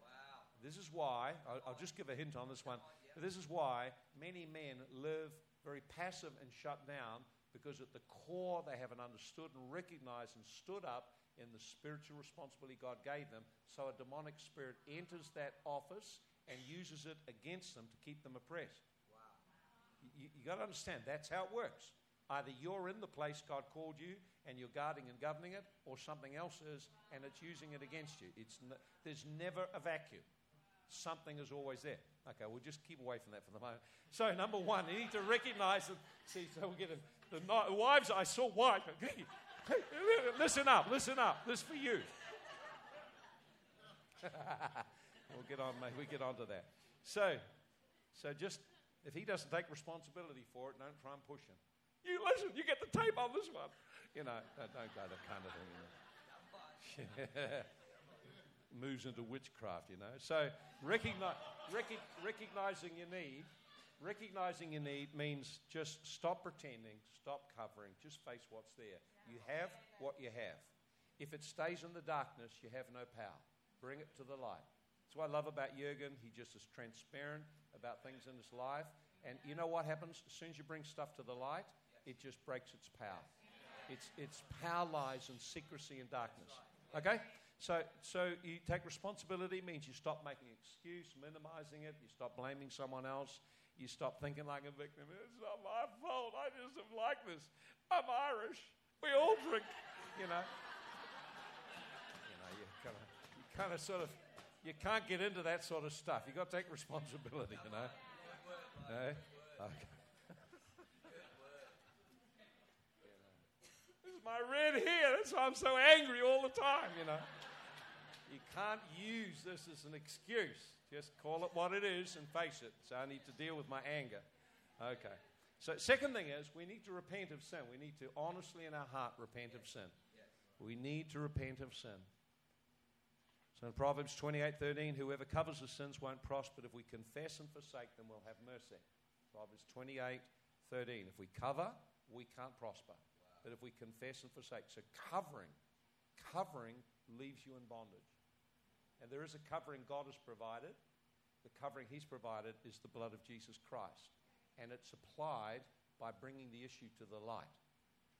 Speaker 1: Wow. This is why, I'll, I'll just give a hint on this one. This is why many men live very passive and shut down because at the core they haven't understood and recognized and stood up in the spiritual responsibility God gave them. So a demonic spirit enters that office and uses it against them to keep them oppressed. You, you got to understand that's how it works. Either you're in the place God called you and you're guarding and governing it, or something else is and it's using it against you. It's n- there's never a vacuum. Something is always there. Okay, we'll just keep away from that for the moment. So, number one, you need to recognize that. See, so we get a, the wives. I saw wife. Listen up, listen up. This is for you. we'll get on, mate. We get on to that. So, so just if he doesn't take responsibility for it, don't try and push him. You listen. You get the tape on this one. You know, don't, don't go that kind of thing. You know. Moves into witchcraft, you know. So recognize, rec- recognizing your need, recognizing your need means just stop pretending, stop covering, just face what's there. You have what you have. If it stays in the darkness, you have no power. Bring it to the light. That's what I love about Jurgen. He just is transparent about things in his life. And you know what happens? As soon as you bring stuff to the light, it just breaks its power. Its, its power lies in secrecy and darkness. Okay? So, so you take responsibility means you stop making excuse, minimizing it. You stop blaming someone else. You stop thinking like a victim. It's not my fault. I just am like this. I'm Irish. We all drink. You know. You know. You kind of, you kind of sort of, you can't get into that sort of stuff. You've got to take responsibility. You know. No. Okay. This is my red hair. That's why I'm so angry all the time, you know. You can't use this as an excuse. Just call it what it is and face it. So I need to deal with my anger. Okay. So, second thing is we need to repent of sin. We need to honestly in our heart repent of sin. We need to repent of sin. So in Proverbs 28 13, whoever covers his sins won't prosper, but if we confess and forsake them, we'll have mercy. Proverbs 28 13. If we cover, we can't prosper. But if we confess and forsake, so covering, covering leaves you in bondage. And there is a covering God has provided. The covering He's provided is the blood of Jesus Christ. And it's applied by bringing the issue to the light.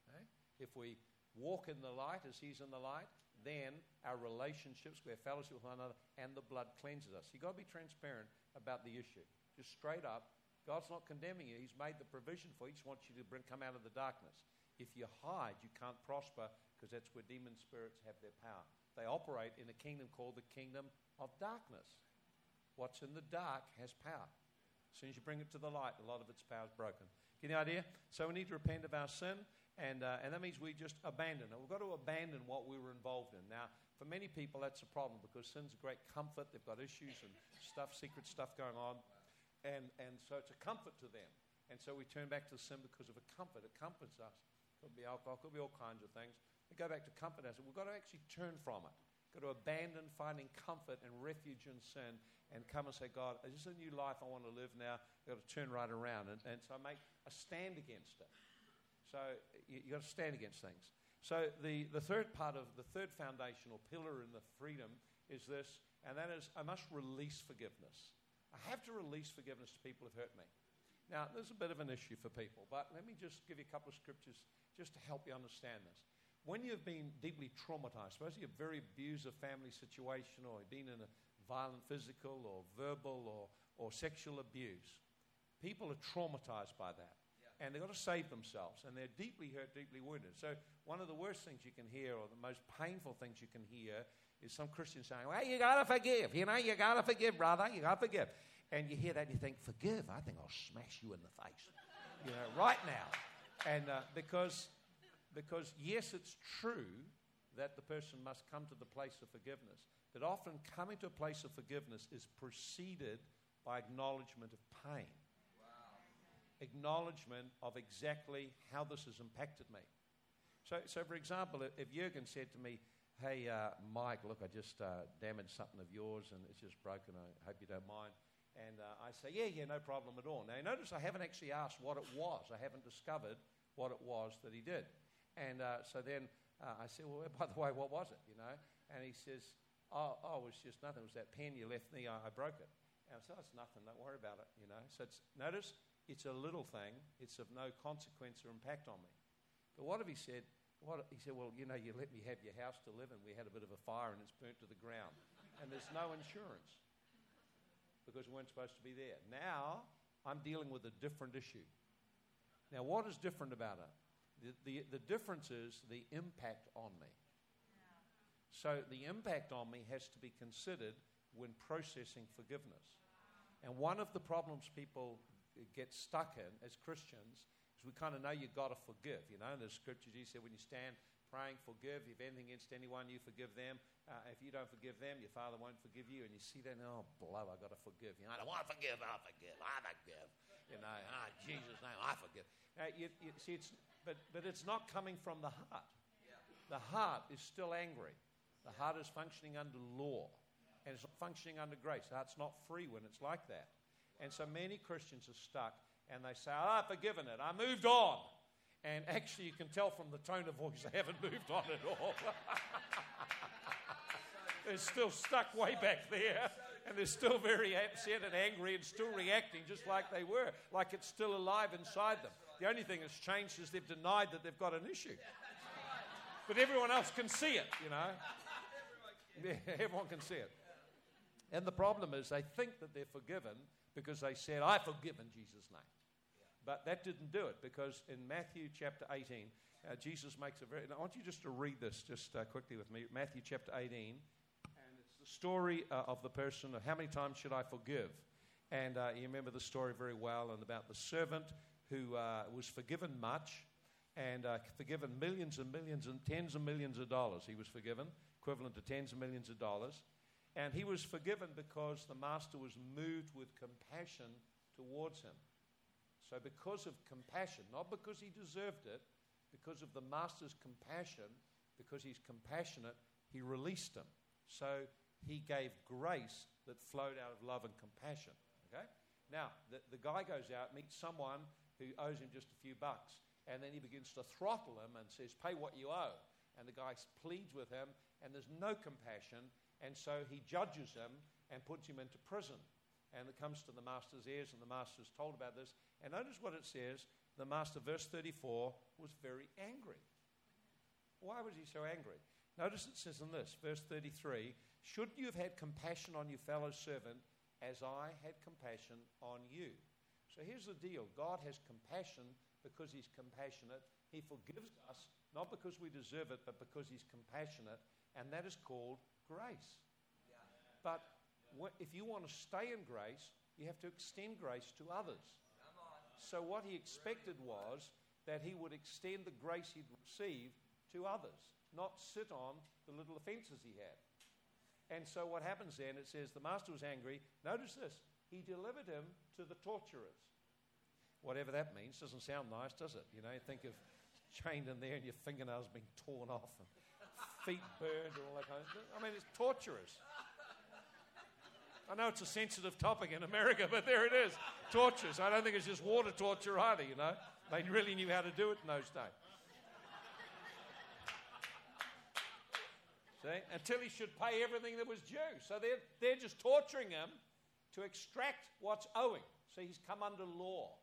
Speaker 1: Okay? If we walk in the light as He's in the light, then our relationships, we have fellowship with one another, and the blood cleanses us. You've got to be transparent about the issue. Just straight up. God's not condemning you. He's made the provision for you. He just wants you to bring, come out of the darkness. If you hide, you can't prosper because that's where demon spirits have their power. They operate in a kingdom called the kingdom of darkness. What's in the dark has power. As soon as you bring it to the light, a lot of its power is broken. Get the idea? So we need to repent of our sin, and, uh, and that means we just abandon it. We've got to abandon what we were involved in. Now, for many people, that's a problem because sin's a great comfort. They've got issues and stuff, secret stuff going on, and, and so it's a comfort to them. And so we turn back to sin because of a comfort. It comforts us. Could be alcohol, could be all kinds of things. We go back to comfort us. We've got to actually turn from it. Got to abandon finding comfort and refuge in sin and come and say, God, this is a new life I want to live now? You've got to turn right around. And, and so make a stand against it. So you, you've got to stand against things. So the, the third part of the third foundational pillar in the freedom is this, and that is I must release forgiveness. I have to release forgiveness to people who've hurt me. Now, there's a bit of an issue for people, but let me just give you a couple of scriptures just to help you understand this. When you've been deeply traumatized, suppose you're a very abusive family situation or you've been in a violent physical or verbal or, or sexual abuse, people are traumatized by that. And they've got to save themselves, and they're deeply hurt, deeply wounded. So, one of the worst things you can hear, or the most painful things you can hear, is some Christians saying, Well, you got to forgive. You know, you got to forgive, brother. You got to forgive. And you hear that, and you think, Forgive? I think I'll smash you in the face. You know, right now. And uh, because, because, yes, it's true that the person must come to the place of forgiveness, but often coming to a place of forgiveness is preceded by acknowledgement of pain. Acknowledgement of exactly how this has impacted me. So, so for example, if- Jurgen said to me, Hey, uh, Mike, look, I just uh, damaged something of yours and it's just broken. I hope you don't mind. And uh, I say, Yeah, yeah, no problem at all. Now, notice I haven't actually asked what it was, I haven't discovered what it was that he did. And uh, so then uh, I said, Well, by the way, what was it? You know? And he says, Oh, oh it was just nothing. It was that pen you left me, I, I broke it. And I said, oh, It's nothing, don't worry about it. You know? So it's, notice it's a little thing, it's of no consequence or impact on me. But what if he said, what, he said, well, you know, you let me have your house to live in. We had a bit of a fire and it's burnt to the ground. And there's no insurance because we weren't supposed to be there. Now, I'm dealing with a different issue. Now, what is different about it? The, the, the difference is the impact on me. So, the impact on me has to be considered when processing forgiveness. And one of the problems people get stuck in as Christians is we kind of know you've got to forgive. You know, in the scripture, Jesus said, when you stand praying, forgive. If anything against anyone, you forgive them. Uh, if you don't forgive them, your Father won't forgive you. And you see that, oh, blow, I've got to forgive. You know, I don't want to forgive, I forgive, I forgive. You know, ah, Jesus' name, I forgive. Uh, you, you, see, it's, but, but it's not coming from the heart. The heart is still angry. The heart is functioning under law and it's not functioning under grace. The heart's not free when it's like that. And so many Christians are stuck and they say, oh, I've forgiven it, I moved on. And actually, you can tell from the tone of voice they haven't moved on at all. they're still stuck way back there, and they're still very upset and angry and still reacting just like they were, like it's still alive inside them. The only thing that's changed is they've denied that they've got an issue. But everyone else can see it, you know. Everyone can see it. And the problem is they think that they're forgiven because they said, I forgive in Jesus' name. But that didn't do it because in Matthew chapter 18, uh, Jesus makes a very. I want you just to read this just uh, quickly with me. Matthew chapter 18. And it's the story uh, of the person of how many times should I forgive? And uh, you remember the story very well and about the servant who uh, was forgiven much and uh, forgiven millions and millions and tens of millions of dollars. He was forgiven, equivalent to tens of millions of dollars. And he was forgiven because the master was moved with compassion towards him. So, because of compassion, not because he deserved it, because of the master's compassion, because he's compassionate, he released him. So, he gave grace that flowed out of love and compassion. Okay? Now, the, the guy goes out, meets someone who owes him just a few bucks, and then he begins to throttle him and says, Pay what you owe. And the guy pleads with him, and there's no compassion, and so he judges him and puts him into prison. And it comes to the master's ears, and the master's told about this. And notice what it says. The master, verse 34, was very angry. Why was he so angry? Notice it says in this, verse 33 Should you have had compassion on your fellow servant as I had compassion on you? So here's the deal God has compassion because he's compassionate. He forgives us, not because we deserve it, but because he's compassionate. And that is called grace. But if you want to stay in grace, you have to extend grace to others. So, what he expected was that he would extend the grace he'd received to others, not sit on the little offenses he had. And so, what happens then, it says the master was angry. Notice this he delivered him to the torturers. Whatever that means, doesn't sound nice, does it? You know, think of chained in there and your fingernails being torn off feet burned and all that kind of stuff. I mean, it's torturous. I know it's a sensitive topic in America, but there it is. Tortures. I don't think it's just water torture either, you know. They really knew how to do it in those days. See? Until he should pay everything that was due. So they're, they're just torturing him to extract what's owing. So he's come under law.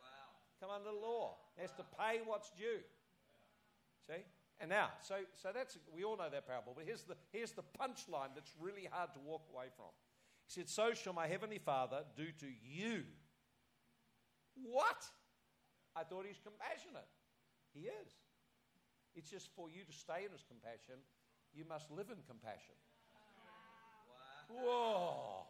Speaker 1: Wow. Come under law. He has to pay what's due. See? And now, so, so that's, we all know that parable, but here's the, here's the punchline that's really hard to walk away from. He said, So shall my heavenly Father do to you. What? I thought he's compassionate. He is. It's just for you to stay in his compassion, you must live in compassion. Whoa.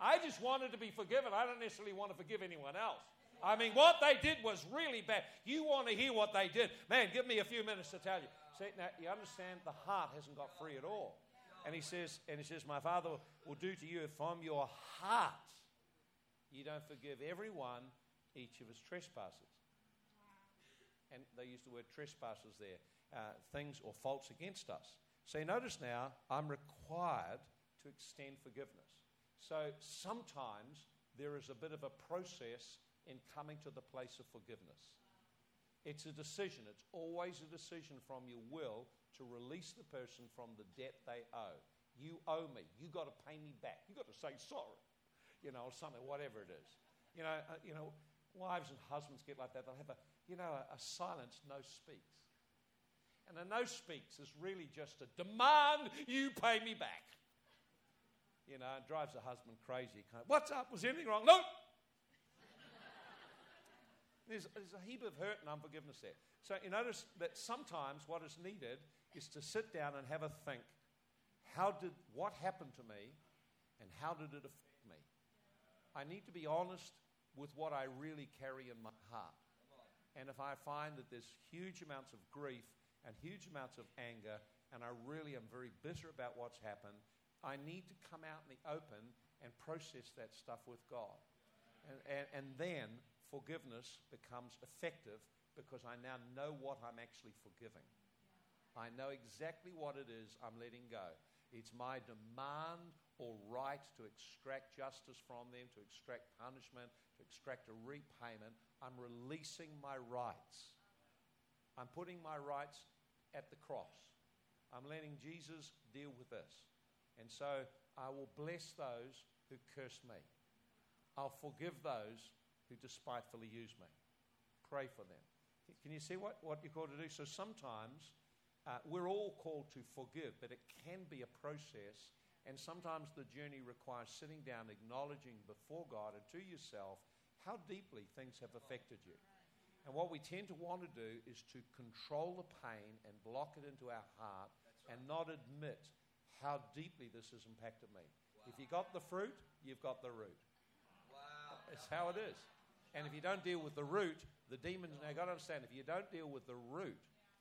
Speaker 1: I just wanted to be forgiven. I don't necessarily want to forgive anyone else. I mean, what they did was really bad. You want to hear what they did. Man, give me a few minutes to tell you. See, now, you understand the heart hasn't got free at all. And he says, and he says, My Father will do to you if from your heart you don't forgive everyone each of his trespasses. And they use the word trespasses there, uh, things or faults against us. So notice now, I'm required to extend forgiveness. So sometimes there is a bit of a process in coming to the place of forgiveness. It's a decision. It's always a decision from your will to release the person from the debt they owe. You owe me. You got to pay me back. You got to say sorry, you know, or something, whatever it is. You know, uh, you know, wives and husbands get like that. They'll have a, you know, a, a silence, no speaks. And a no speaks is really just a demand you pay me back. You know, it drives the husband crazy. What's up? Was anything wrong? No. There's, there's a heap of hurt and unforgiveness there. So you notice that sometimes what is needed is to sit down and have a think. How did what happened to me, and how did it affect me? I need to be honest with what I really carry in my heart. And if I find that there's huge amounts of grief and huge amounts of anger, and I really am very bitter about what's happened, I need to come out in the open and process that stuff with God. And, and, and then forgiveness becomes effective because I now know what I'm actually forgiving. I know exactly what it is I'm letting go. It's my demand or right to extract justice from them, to extract punishment, to extract a repayment. I'm releasing my rights. I'm putting my rights at the cross. I'm letting Jesus deal with this. And so I will bless those who curse me. I'll forgive those who despitefully use me. Pray for them. Can you see what, what you're called to do? So sometimes uh, we're all called to forgive, but it can be a process. And sometimes the journey requires sitting down, acknowledging before God and to yourself how deeply things have affected you. And what we tend to want to do is to control the pain and block it into our heart and not admit how deeply this has impacted me. If you got the fruit, you've got the root. It's how it is. And if you don't deal with the root, the demons, now you've got to understand, if you don't deal with the root,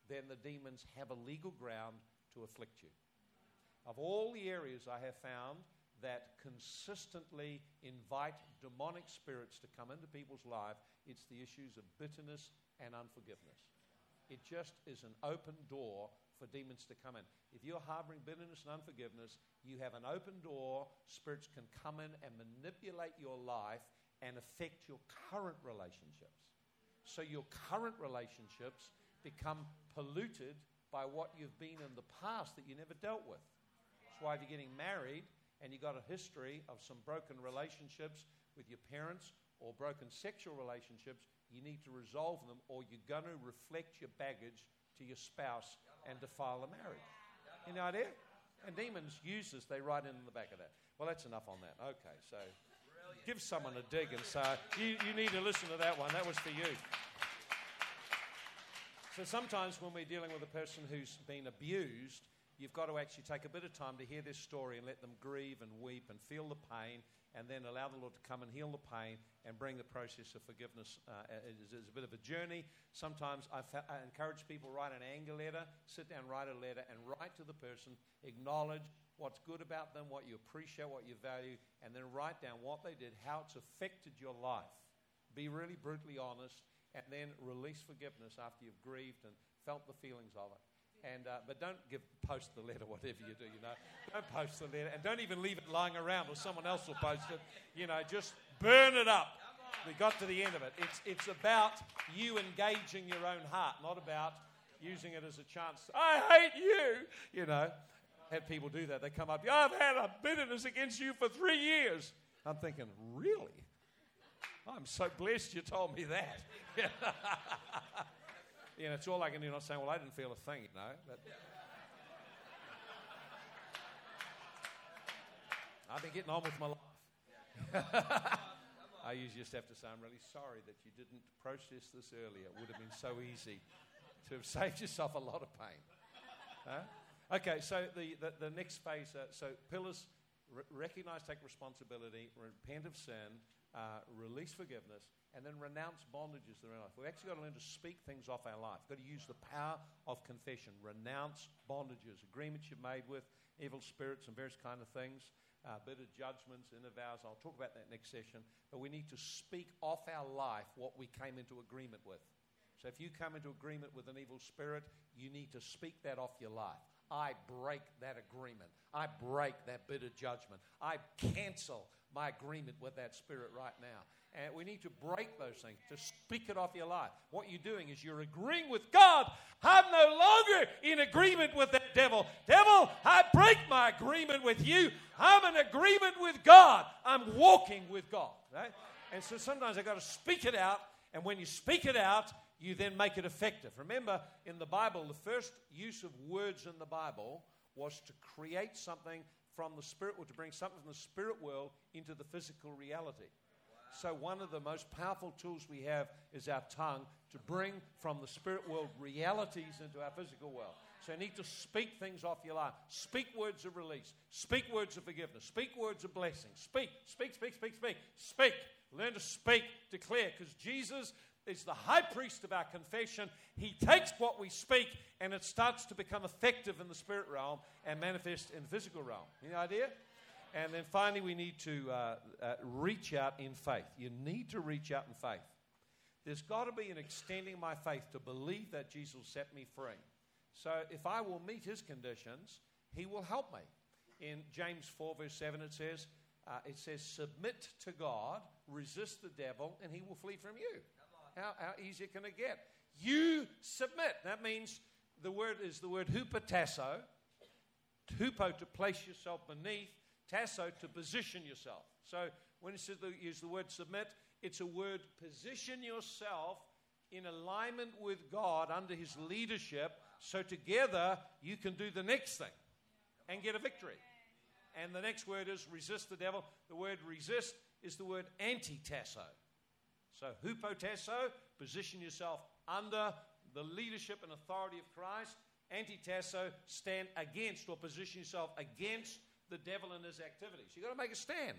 Speaker 1: then the demons have a legal ground to afflict you. Of all the areas I have found that consistently invite demonic spirits to come into people's life, it's the issues of bitterness and unforgiveness. It just is an open door for demons to come in. If you're harboring bitterness and unforgiveness, you have an open door. Spirits can come in and manipulate your life and affect your current relationships. So your current relationships become polluted by what you've been in the past that you never dealt with. That's why if you're getting married and you've got a history of some broken relationships with your parents or broken sexual relationships, you need to resolve them or you're going to reflect your baggage to your spouse and defile the marriage. Know idea? And demons use this, they write in the back of that. Well, that's enough on that. Okay, so give someone a dig and say, you, you need to listen to that one. That was for you. So sometimes when we're dealing with a person who's been abused, you've got to actually take a bit of time to hear their story and let them grieve and weep and feel the pain and then allow the Lord to come and heal the pain and bring the process of forgiveness. Uh, it's, it's a bit of a journey. Sometimes I, fa- I encourage people write an anger letter, sit down, write a letter, and write to the person, acknowledge what's good about them, what you appreciate, what you value, and then write down what they did, how it's affected your life. Be really brutally honest, and then release forgiveness after you've grieved and felt the feelings of it. And, uh, but don't give, post the letter, whatever you do, you know. Don't post the letter. And don't even leave it lying around or someone else will post it. You know, just burn it up. We got to the end of it. It's, it's about you engaging your own heart, not about using it as a chance. I hate you. You know, had people do that. They come up. I've had a bitterness against you for three years. I'm thinking, really? I'm so blessed you told me that. you know, it's all I can do. Not saying, well, I didn't feel a thing, you know. But I've been getting on with my life. I usually just have to say, I'm really sorry that you didn't process this earlier. It would have been so easy to have saved yourself a lot of pain. Huh? Okay, so the, the, the next phase, uh, so pillars, re- recognize, take responsibility, repent of sin, uh, release forgiveness, and then renounce bondages that are in our life. We've actually got to learn to speak things off our life. We've got to use the power of confession. Renounce bondages, agreements you've made with evil spirits and various kind of things, uh, bitter judgments, inner vows. I'll talk about that next session. But we need to speak off our life what we came into agreement with. So if you come into agreement with an evil spirit, you need to speak that off your life. I break that agreement. I break that bitter judgment. I cancel my agreement with that spirit right now. And we need to break those things, to speak it off your life. What you're doing is you're agreeing with God. I'm no longer in agreement with that devil. Devil, I break my agreement with you. I'm in agreement with God. I'm walking with God. Right? And so sometimes I've got to speak it out. And when you speak it out, you then make it effective. Remember, in the Bible, the first use of words in the Bible was to create something from the spirit or to bring something from the spirit world into the physical reality. So, one of the most powerful tools we have is our tongue to bring from the spirit world realities into our physical world. So, you need to speak things off your life. Speak words of release. Speak words of forgiveness. Speak words of blessing. Speak, speak, speak, speak, speak. Speak. Learn to speak, declare, because Jesus is the high priest of our confession. He takes what we speak and it starts to become effective in the spirit realm and manifest in the physical realm. Any idea? And then finally, we need to uh, uh, reach out in faith. You need to reach out in faith. There's got to be an extending my faith to believe that Jesus set me free. So if I will meet his conditions, he will help me. In James 4, verse 7, it says, uh, it says, submit to God, resist the devil, and he will flee from you. How, how easy can it get? You submit. That means the word is the word hupotasso. Hupo to place yourself beneath, tasso to position yourself. So when it says the, use the word submit, it's a word position yourself in alignment with God under His leadership, so together you can do the next thing and get a victory. And the next word is resist the devil. The word resist is the word antitasso. So, hupotasso, position yourself under the leadership and authority of Christ. Antitasso, stand against or position yourself against the devil and his activities. You've got to make a stand.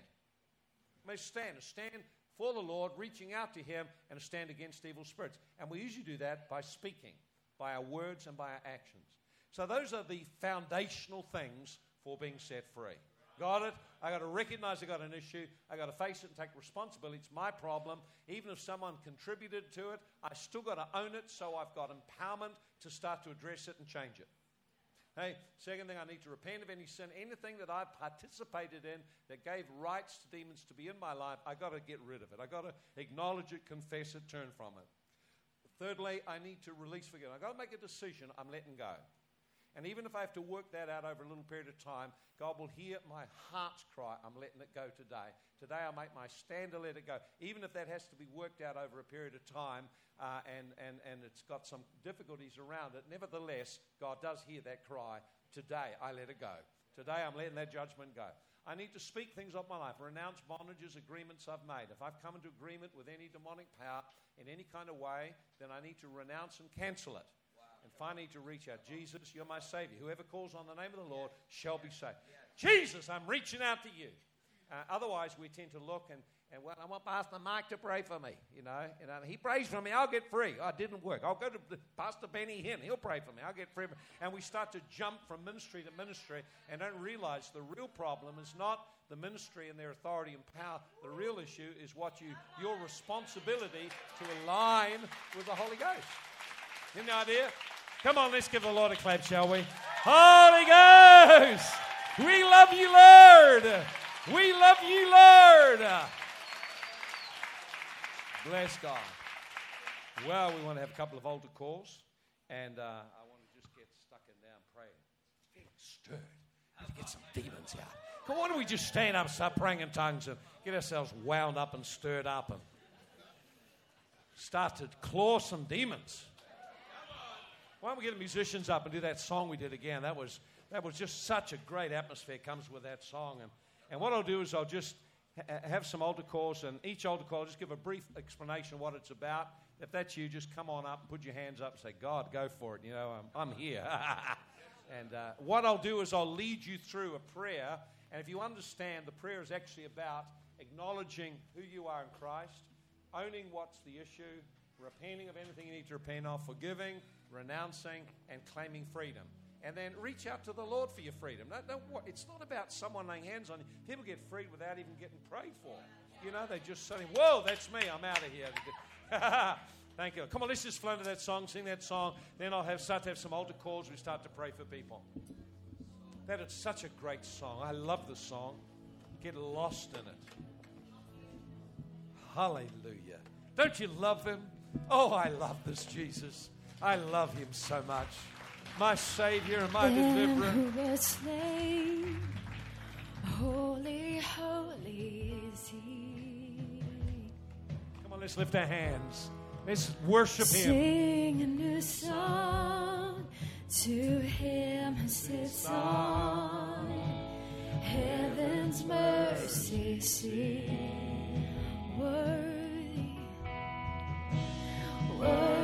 Speaker 1: Make a stand. A stand for the Lord, reaching out to Him, and a stand against evil spirits. And we usually do that by speaking, by our words, and by our actions. So, those are the foundational things for being set free. Got it? I got to recognize I got an issue. I got to face it and take responsibility. It's my problem. Even if someone contributed to it, I still got to own it. So I've got empowerment to start to address it and change it. Hey, second thing, I need to repent of any sin, anything that I've participated in that gave rights to demons to be in my life. I got to get rid of it. I got to acknowledge it, confess it, turn from it. Thirdly, I need to release forgiveness. I got to make a decision. I'm letting go. And even if I have to work that out over a little period of time, God will hear my heart's cry. I'm letting it go today. Today I make my stand to let it go. Even if that has to be worked out over a period of time uh, and, and, and it's got some difficulties around it, nevertheless, God does hear that cry. Today I let it go. Today I'm letting that judgment go. I need to speak things of my life, renounce bondages, agreements I've made. If I've come into agreement with any demonic power in any kind of way, then I need to renounce and cancel it. And finally, to reach out, Jesus, you're my Savior. Whoever calls on the name of the Lord shall be saved. Jesus, I'm reaching out to you. Uh, otherwise, we tend to look and, and well, I want Pastor Mike to pray for me. You know, and uh, he prays for me, I'll get free. Oh, it didn't work. I'll go to Pastor Benny Hinn. He'll pray for me. I'll get free. And we start to jump from ministry to ministry and don't realize the real problem is not the ministry and their authority and power. The real issue is what you your responsibility to align with the Holy Ghost. You have any idea? Come on, let's give the Lord a clap, shall we? Holy Ghost! We love you, Lord! We love you, Lord! Bless God. Well, we want to have a couple of altar calls, and uh, I want to just get stuck in down praying. Get stirred. To get some demons out. Come on, why don't we just stand up, start praying in tongues, and get ourselves wound up and stirred up, and start to claw some demons. Why don't we get the musicians up and do that song we did again? That was, that was just such a great atmosphere comes with that song. And, and what I'll do is I'll just ha- have some altar calls, and each altar call, I'll just give a brief explanation of what it's about. If that's you, just come on up and put your hands up and say, God, go for it. You know, I'm, I'm here. and uh, what I'll do is I'll lead you through a prayer. And if you understand, the prayer is actually about acknowledging who you are in Christ, owning what's the issue, repenting of anything you need to repent of, forgiving, renouncing and claiming freedom. And then reach out to the Lord for your freedom. No, no, what, it's not about someone laying hands on you. People get freed without even getting prayed for. You know, they just say, Whoa, that's me, I'm out of here. Thank you. Come on, let's just flow that song, sing that song. Then I'll have start to have some altar calls. We start to pray for people. That is such a great song. I love the song. Get lost in it. Hallelujah. Don't you love him? Oh, I love this Jesus. I love him so much. My Savior and my deliverer.
Speaker 3: Slain, holy, holy is he.
Speaker 1: Come on, let's lift our hands. Let's worship him.
Speaker 3: Sing a new song to him who sits on heaven's mercy seat. Worthy, worthy.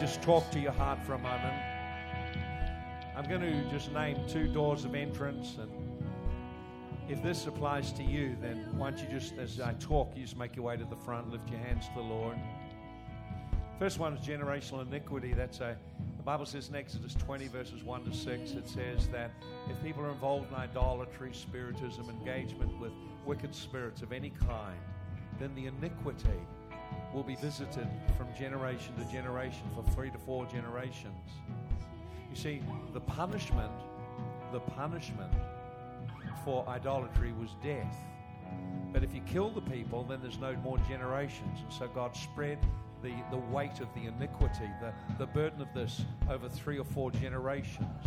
Speaker 1: Just talk to your heart for a moment. I'm going to just name two doors of entrance and if this applies to you, then why don't you just, as I talk, you just make your way to the front, lift your hands to the Lord. First one is generational iniquity. That's a, the Bible says in Exodus 20, verses 1 to 6, it says that if people are involved in idolatry, spiritism, engagement with wicked spirits of any kind, then the iniquity will be visited from generation to generation for three to four generations. You see, the punishment, the punishment for idolatry was death. But if you kill the people, then there's no more generations. And so God spread the, the weight of the iniquity, the, the burden of this over three or four generations.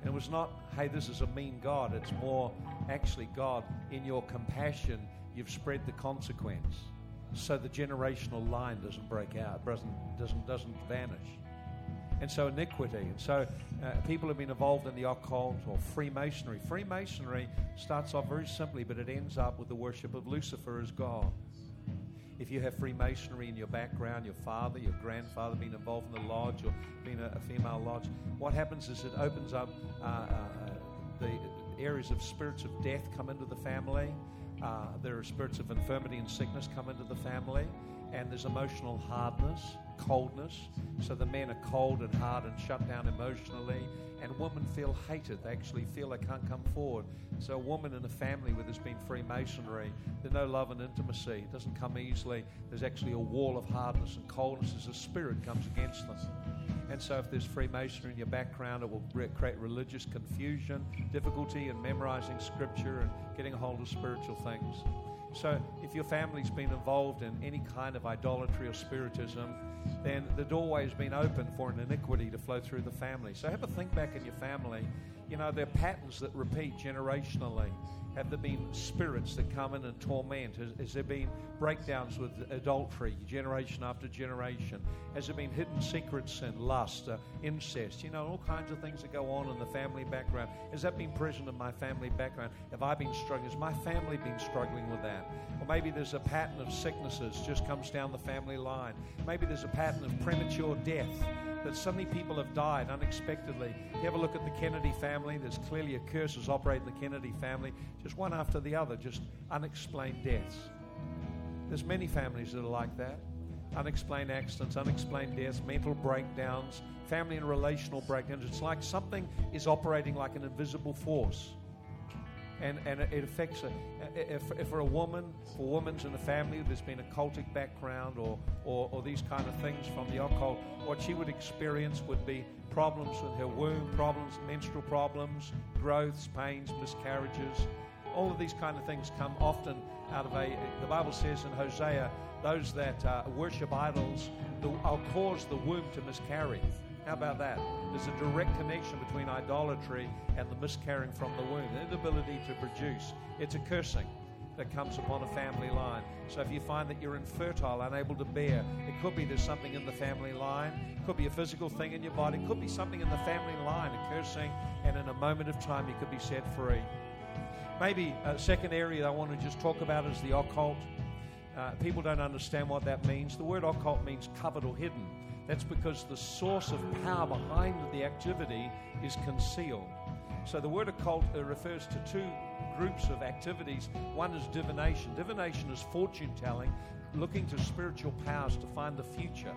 Speaker 1: And it was not, hey, this is a mean God. It's more, actually, God, in your compassion, you've spread the consequence. So the generational line doesn't break out, doesn't, doesn't, doesn't vanish and so iniquity. And so uh, people have been involved in the occult or Freemasonry. Freemasonry starts off very simply, but it ends up with the worship of Lucifer as God. If you have Freemasonry in your background, your father, your grandfather being involved in the lodge or being a, a female lodge, what happens is it opens up uh, uh, the areas of spirits of death come into the family. Uh, there are spirits of infirmity and sickness come into the family, and there's emotional hardness coldness. So the men are cold and hard and shut down emotionally. And women feel hated. They actually feel they can't come forward. So a woman in a family where there's been Freemasonry, there's no love and intimacy. It doesn't come easily. There's actually a wall of hardness and coldness as a spirit comes against them. And so, if there's Freemasonry in your background, it will create religious confusion, difficulty in memorizing scripture and getting a hold of spiritual things. So, if your family's been involved in any kind of idolatry or spiritism, then the doorway has been open for an iniquity to flow through the family. So, have a think back in your family. You know, there are patterns that repeat generationally. Have there been spirits that come in and torment? Has, has, there been breakdowns with adultery, generation after generation? Has there been hidden secrets and lust, uh, incest? You know, all kinds of things that go on in the family background. Has that been present in my family background? Have I been struggling? Has my family been struggling with that? Or maybe there's a pattern of sicknesses just comes down the family line. Maybe there's a pattern of premature death that suddenly people have died unexpectedly. You have a look at the Kennedy family, there's clearly a curse is operating the Kennedy family, just one after the other, just unexplained deaths. There's many families that are like that. Unexplained accidents, unexplained deaths, mental breakdowns, family and relational breakdowns. It's like something is operating like an invisible force and, and it affects a, if, if for a woman, for women's in a family, there's been a cultic background or, or, or these kind of things from the occult, what she would experience would be problems with her womb, problems, menstrual problems, growths, pains, miscarriages. All of these kind of things come often out of a, the Bible says in Hosea, those that uh, worship idols, the, I'll cause the womb to miscarry. How about that? There's a direct connection between idolatry and the miscarrying from the womb, the inability to produce. It's a cursing that comes upon a family line. So if you find that you're infertile, unable to bear, it could be there's something in the family line. It could be a physical thing in your body. It could be something in the family line, a cursing, and in a moment of time you could be set free. Maybe a second area I want to just talk about is the occult. Uh, people don't understand what that means. The word occult means covered or hidden. That's because the source of power behind the activity is concealed. So the word occult uh, refers to two groups of activities. One is divination. Divination is fortune telling, looking to spiritual powers to find the future,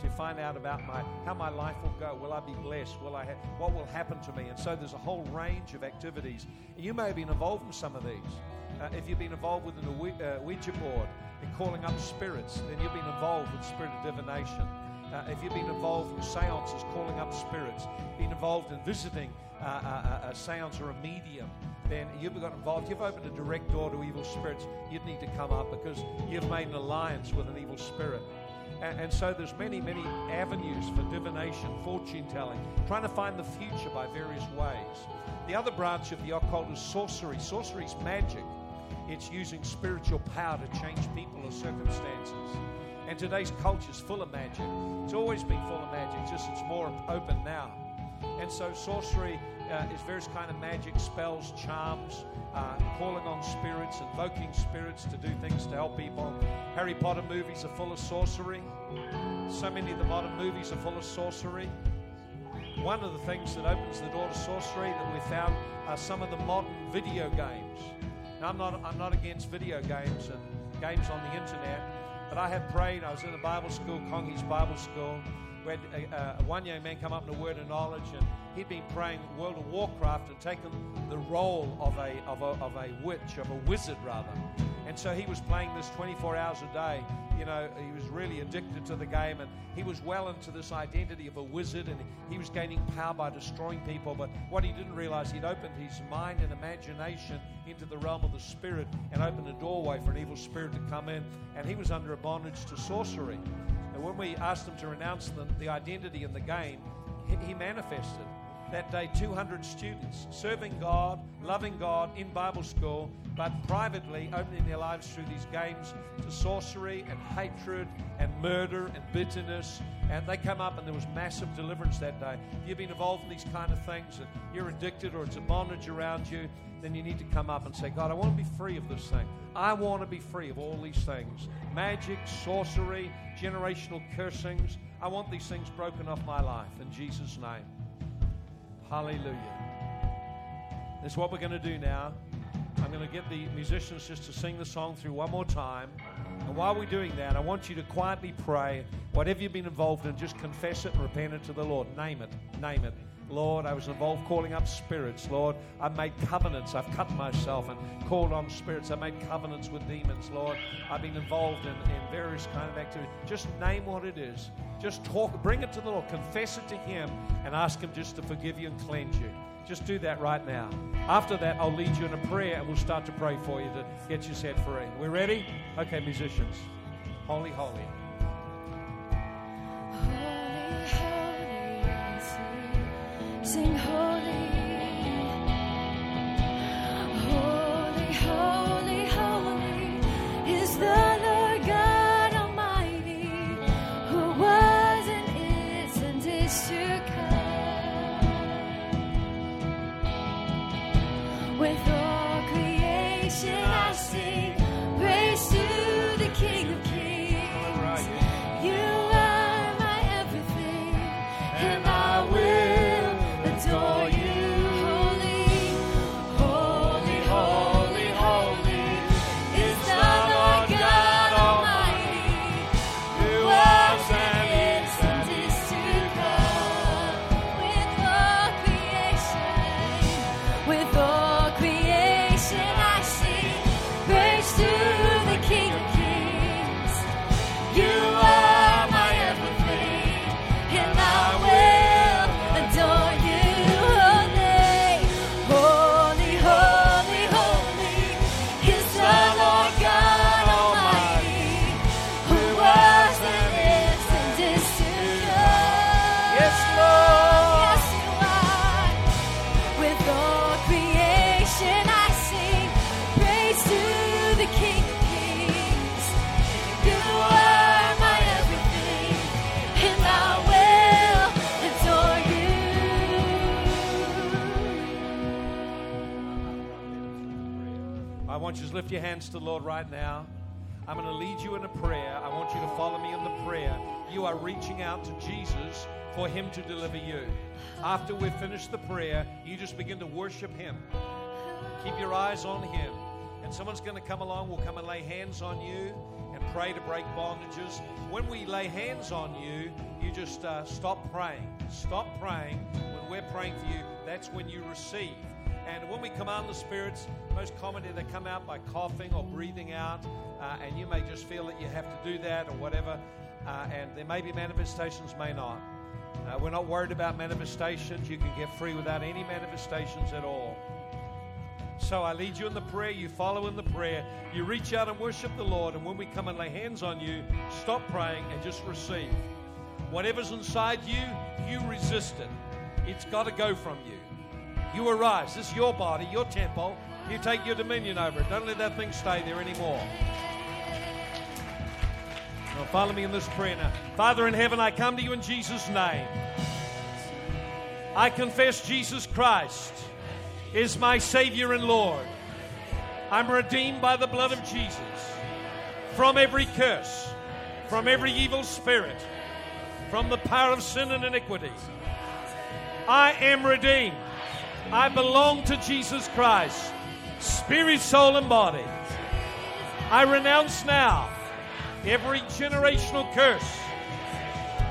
Speaker 1: to find out about my how my life will go. Will I be blessed? Will I have, what will happen to me? And so there's a whole range of activities. You may have been involved in some of these. Uh, if you've been involved with a uh, Ouija board and calling up spirits, then you've been involved with spirit of divination. Uh, if you've been involved in seances, calling up spirits, been involved in visiting a, uh, uh, a, seance or a medium, then you've got involved. You've opened a direct door to evil spirits. You'd need to come up because you've made an alliance with an evil spirit. And, and so there's many, many avenues for divination, fortune telling, trying to find the future by various ways. The other branch of the occult is sorcery. Sorcery is magic. It's using spiritual power to change people or circumstances. And today's culture is full of magic. It's always been full of magic, just it's more open now. And so sorcery uh, is various kind of magic, spells, charms, uh, calling on spirits, invoking spirits to do things to help people. Harry Potter movies are full of sorcery. So many of the modern movies are full of sorcery. One of the things that opens the door to sorcery that we found are some of the modern video games. Now, I'm not, I'm not against video games and games on the internet, but I have prayed. I was in a Bible school, Congi's Bible School. We had a, one young man come up in a word of knowledge, and he'd been praying World of Warcraft and taken the role of a, of a, of a witch, of a wizard rather. And so he was playing this 24 hours a day. You know, he was really addicted to the game, and he was well into this identity of a wizard, and he was gaining power by destroying people. But what he didn't realize, he'd opened his mind and imagination into the realm of the spirit and opened a doorway for an evil spirit to come in, and he was under a bondage to sorcery. And when we asked him to renounce the, the identity in the game, he, he manifested. That day, 200 students serving God, loving God in Bible school, but privately opening their lives through these games to sorcery and hatred and murder and bitterness. And they come up, and there was massive deliverance that day. If you've been involved in these kind of things, and you're addicted or it's a bondage around you, then you need to come up and say, God, I want to be free of this thing. I want to be free of all these things magic, sorcery, generational cursings. I want these things broken off my life in Jesus' name. Hallelujah. That's what we're going to do now. I'm going to get the musicians just to sing the song through one more time. And while we're doing that, I want you to quietly pray. Whatever you've been involved in, just confess it and repent it to the Lord. Name it. Name it. Lord, I was involved calling up spirits. Lord, I've made covenants. I've cut myself and called on spirits. I've made covenants with demons. Lord, I've been involved in, in various kind of activities. Just name what it is. Just talk, bring it to the Lord, confess it to Him, and ask Him just to forgive you and cleanse you. Just do that right now. After that, I'll lead you in a prayer and we'll start to pray for you to get you set free. We ready? Okay, musicians. Holy, holy.
Speaker 3: Holy, holy, the
Speaker 1: hands to the Lord right now. I'm going to lead you in a prayer. I want you to follow me in the prayer. You are reaching out to Jesus for Him to deliver you. After we've finished the prayer, you just begin to worship Him. Keep your eyes on Him. And someone's going to come along, will come and lay hands on you and pray to break bondages. When we lay hands on you, you just uh, stop praying. Stop praying. When we're praying for you, that's when you receive. And when we command the spirits, most commonly they come out by coughing or breathing out, uh, and you may just feel that you have to do that or whatever. Uh, and there may be manifestations, may not. Uh, we're not worried about manifestations. You can get free without any manifestations at all. So I lead you in the prayer, you follow in the prayer, you reach out and worship the Lord, and when we come and lay hands on you, stop praying and just receive. Whatever's inside you, you resist it. It's got to go from you. You arise. This is your body, your temple. You take your dominion over it. Don't let that thing stay there anymore. Now, follow me in this prayer now. Father in heaven, I come to you in Jesus' name. I confess Jesus Christ is my Savior and Lord. I'm redeemed by the blood of Jesus from every curse, from every evil spirit, from the power of sin and iniquity. I am redeemed. I belong to Jesus Christ, spirit, soul, and body. I renounce now every generational curse,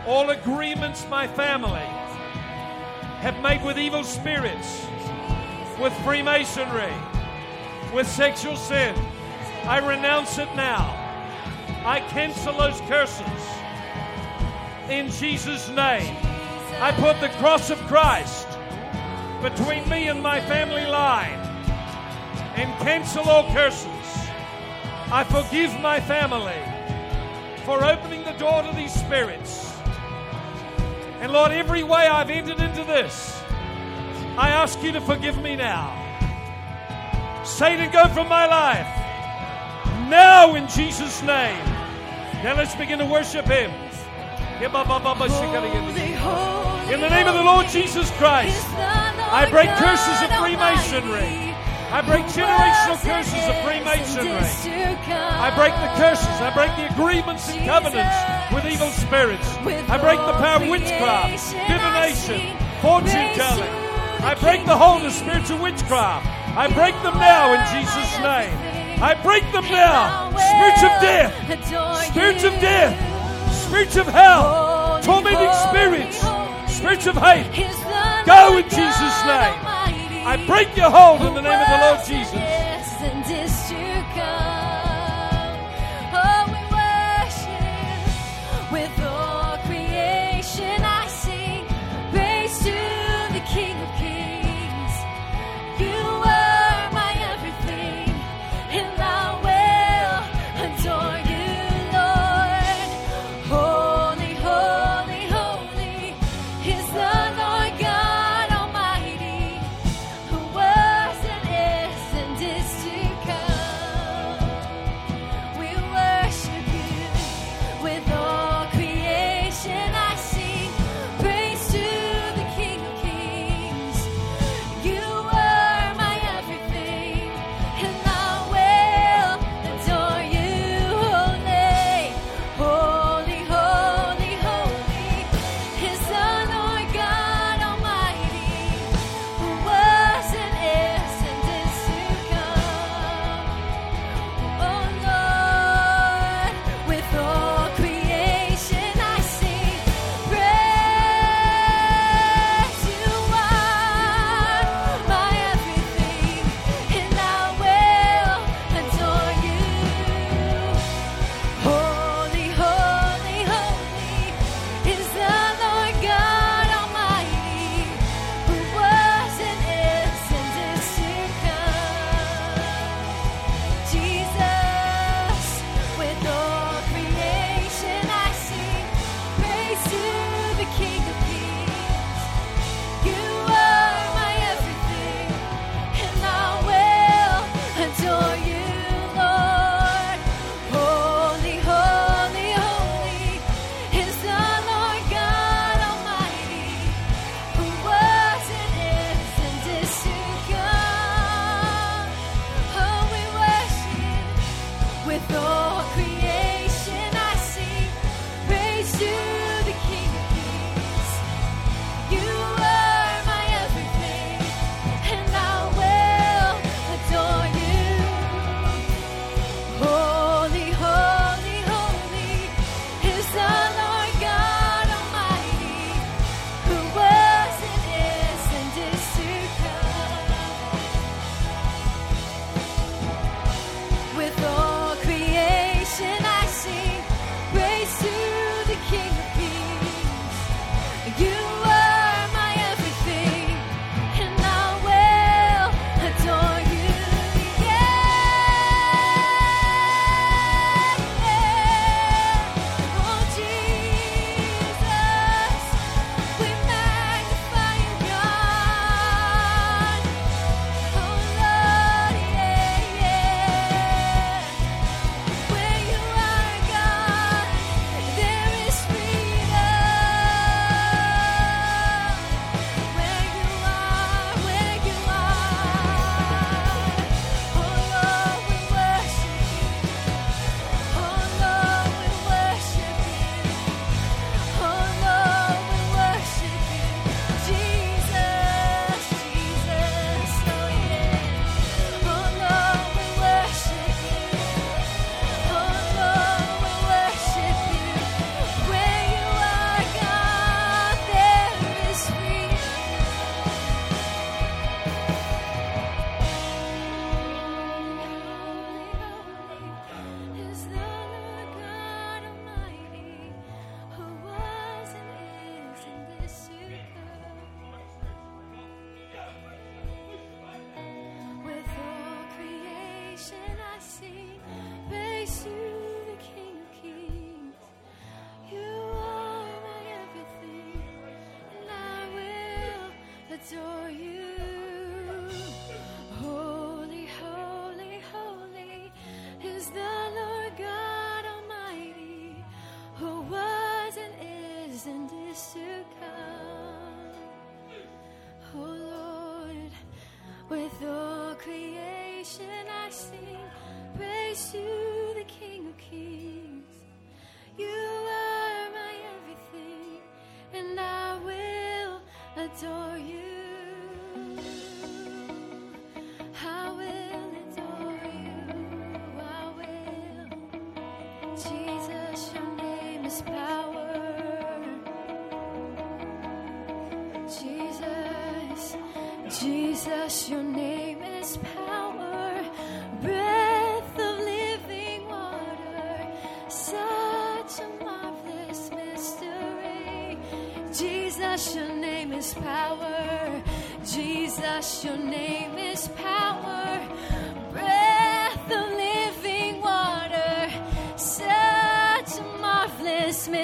Speaker 1: all agreements my family have made with evil spirits, with Freemasonry, with sexual sin. I renounce it now. I cancel those curses. In Jesus' name, I put the cross of Christ between me and my family line and cancel all curses. I forgive my family for opening the door to these spirits. And Lord, every way I've entered into this, I ask you to forgive me now. Satan, go from my life. Now in Jesus' name. Now let's begin to worship him. In the name of the Lord Jesus Christ, I break curses of Freemasonry. I break generational curses of Freemasonry. I break the curses. I break the agreements and covenants with evil spirits. I break the power of witchcraft, divination, fortune telling. I break the hold of spiritual witchcraft. I break them now in Jesus' name. I break them now. Spirits of death, spirits of death, spirits of hell, tormenting spirits, spirits of hate. Go in Jesus' name. I break your hold in the name of the Lord Jesus.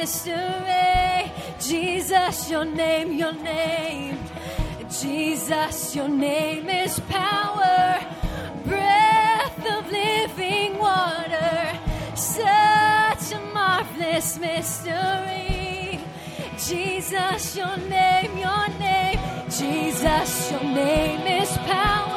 Speaker 3: mystery. Jesus, your name, your name. Jesus, your name is power, breath of living water. Such a marvelous mystery. Jesus, your name. Yes, your name is power.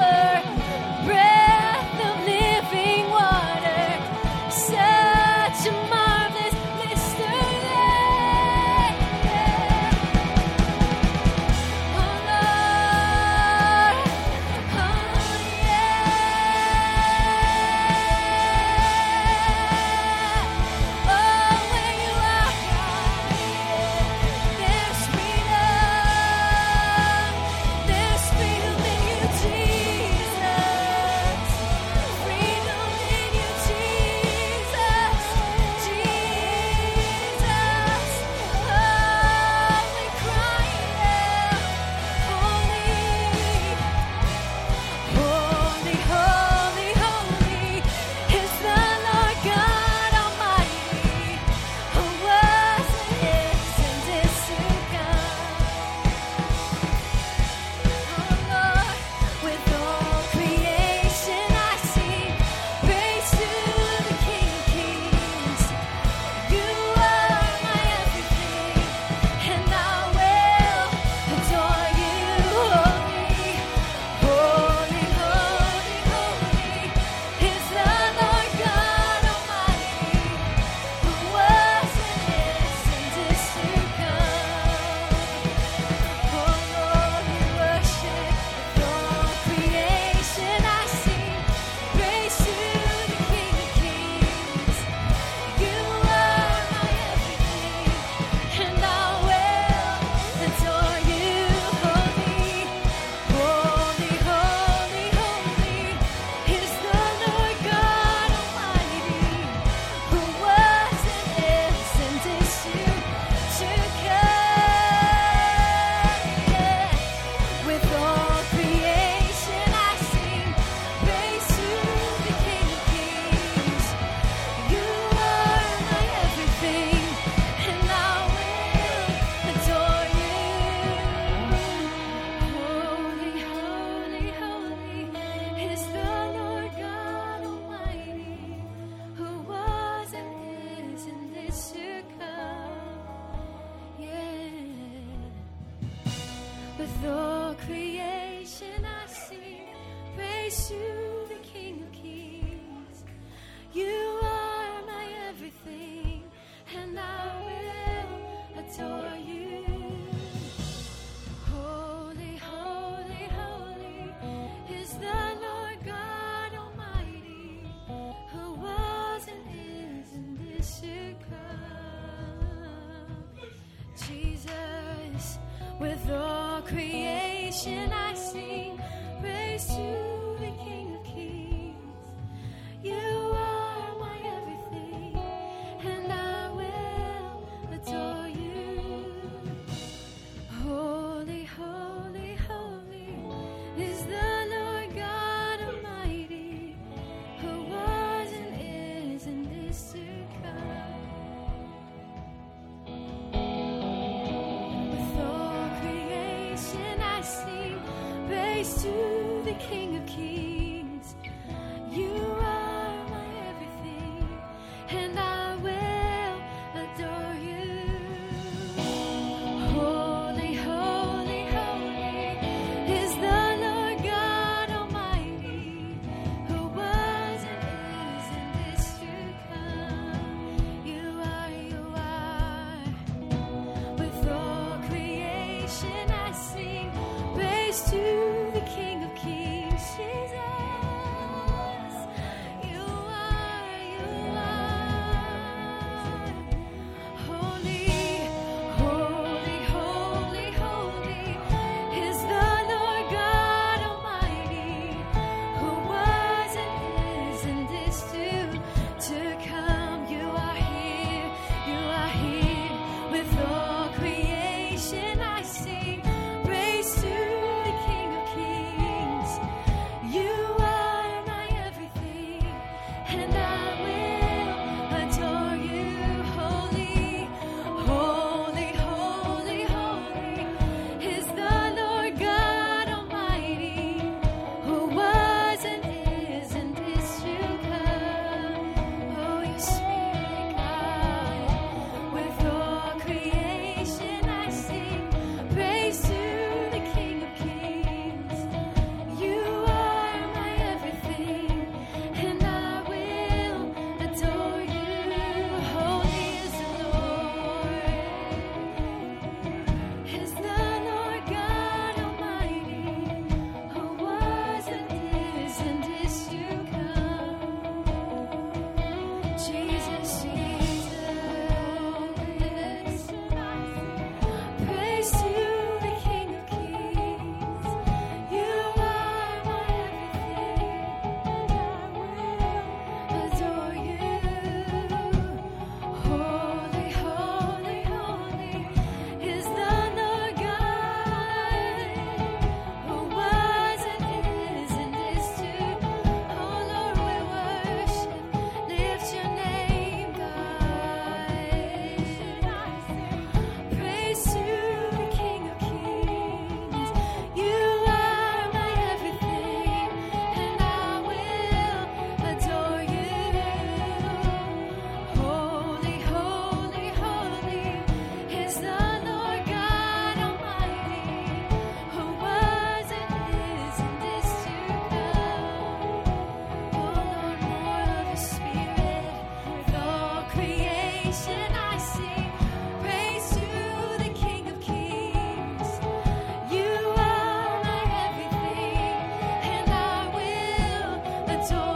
Speaker 3: adore.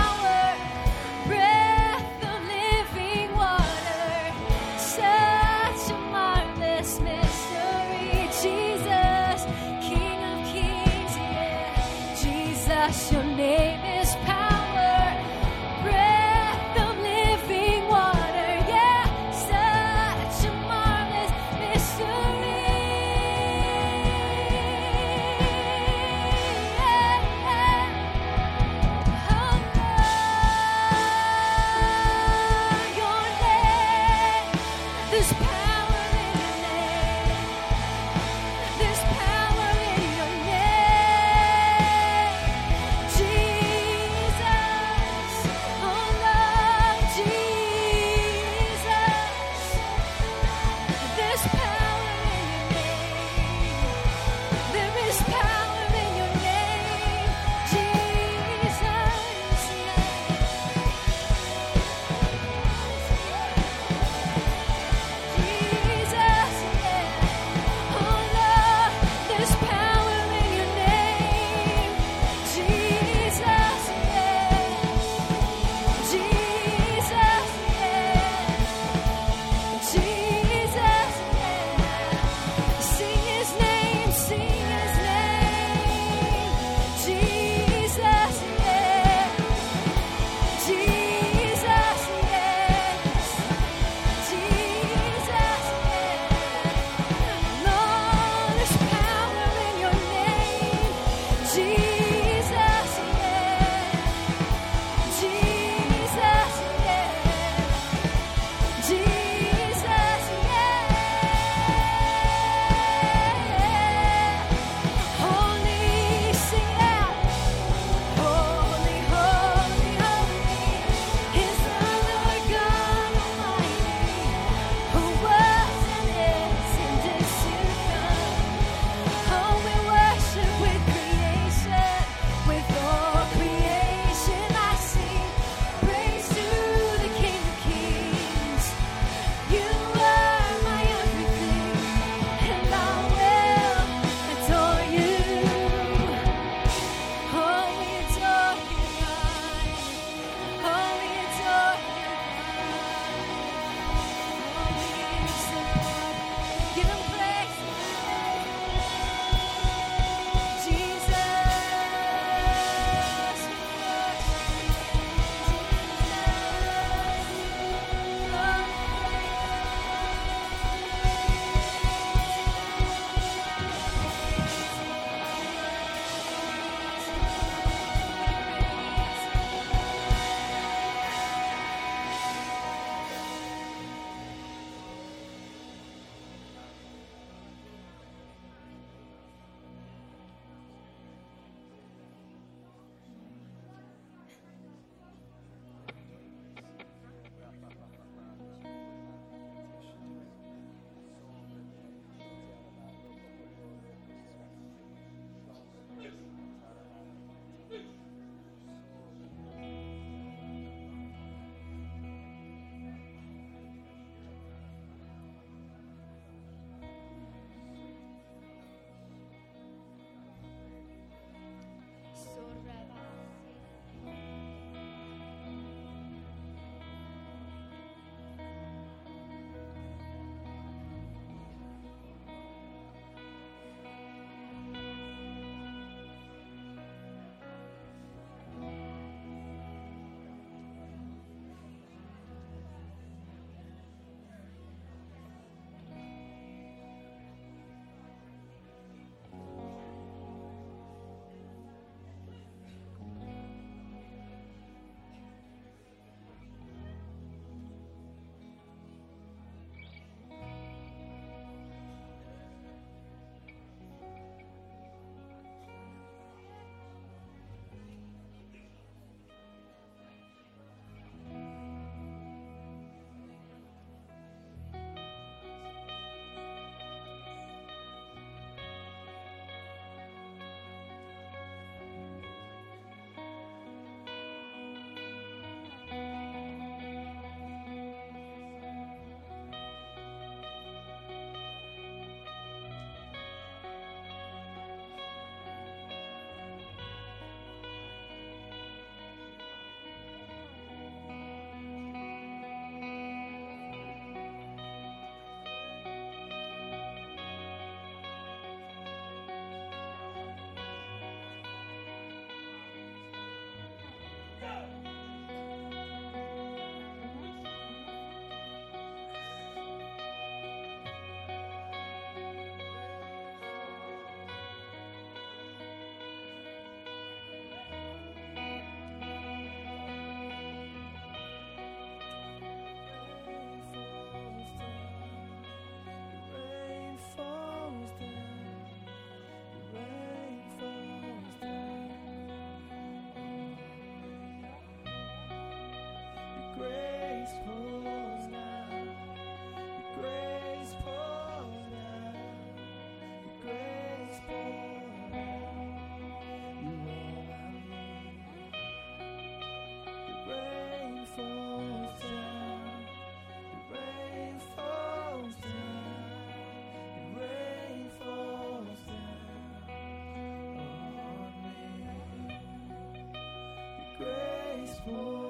Speaker 3: grace pours down. Your grace down. Your grace down. You all I need. Your rain falls down. Your rain falls down. Your rain falls down on me. Your
Speaker 4: grace.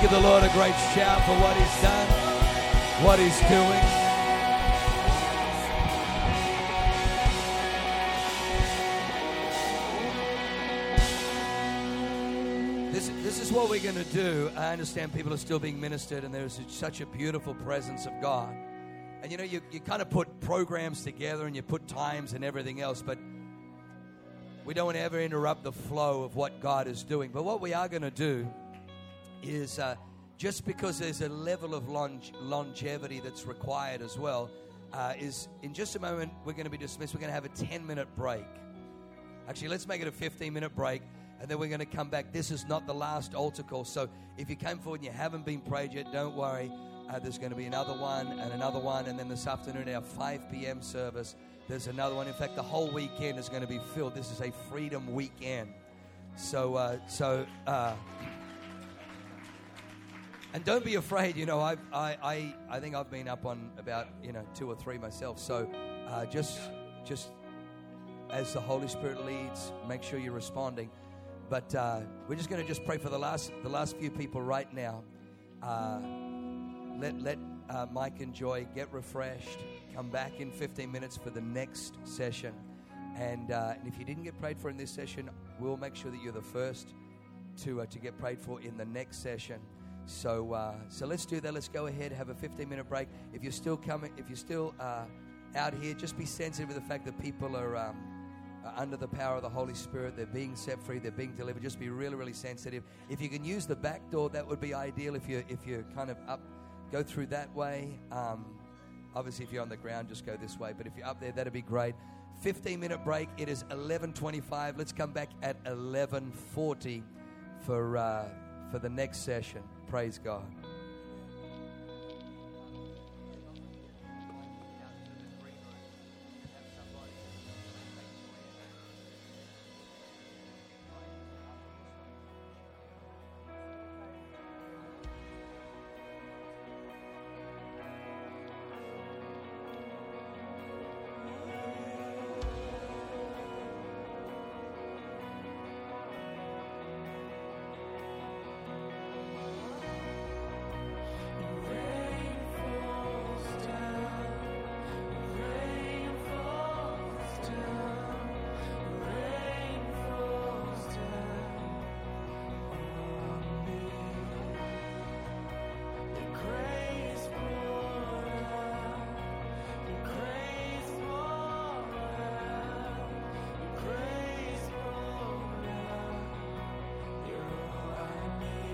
Speaker 4: Give the Lord a great shout for what He's done, what He's doing. This, this is what we're going to do. I understand people are still being ministered, and there's such a beautiful presence of God. And you know, you, you kind of put programs together and you put times and everything else, but we don't want to ever interrupt the flow of what God is doing. But what we are going to do is uh, just because there's a level of longe- longevity that's required as well, uh, is in just a moment we're going to be dismissed. We're going to have a 10 minute break. Actually, let's make it a 15 minute break and then we're going to come back. This is not the last altar call. So if you came forward and you haven't been prayed yet, don't worry. Uh, there's going to be another one and another one. And then this afternoon, our 5 p.m. service, there's another one. In fact, the whole weekend is going to be filled. This is a freedom weekend. So, uh, so, uh, and don't be afraid. You know, I, I, I, I think I've been up on about you know two or three myself. So, uh, just, just as the Holy Spirit leads, make sure you're responding. But uh, we're just going to just pray for the last the last few people right now. Uh, let let uh, Mike and Joy get refreshed. Come back in 15 minutes for the next session. And, uh, and if you didn't get prayed for in this session, we'll make sure that you're the first to uh, to get prayed for in the next session. So uh, so let's do that. Let's go ahead have a 15 minute break. If you're still coming, if you're still uh, out here, just be sensitive to the fact that people are. Um, uh, under the power of the Holy Spirit. They're being set free. They're being delivered. Just be really, really sensitive. If you can use the back door, that would be ideal. If you if you're kind of up, go through that way. Um, obviously, if you're on the ground, just go this way. But if you're up there, that'd be great. 15 minute break. It is 11:25. Let's come back at 11:40 for uh, for the next session. Praise God.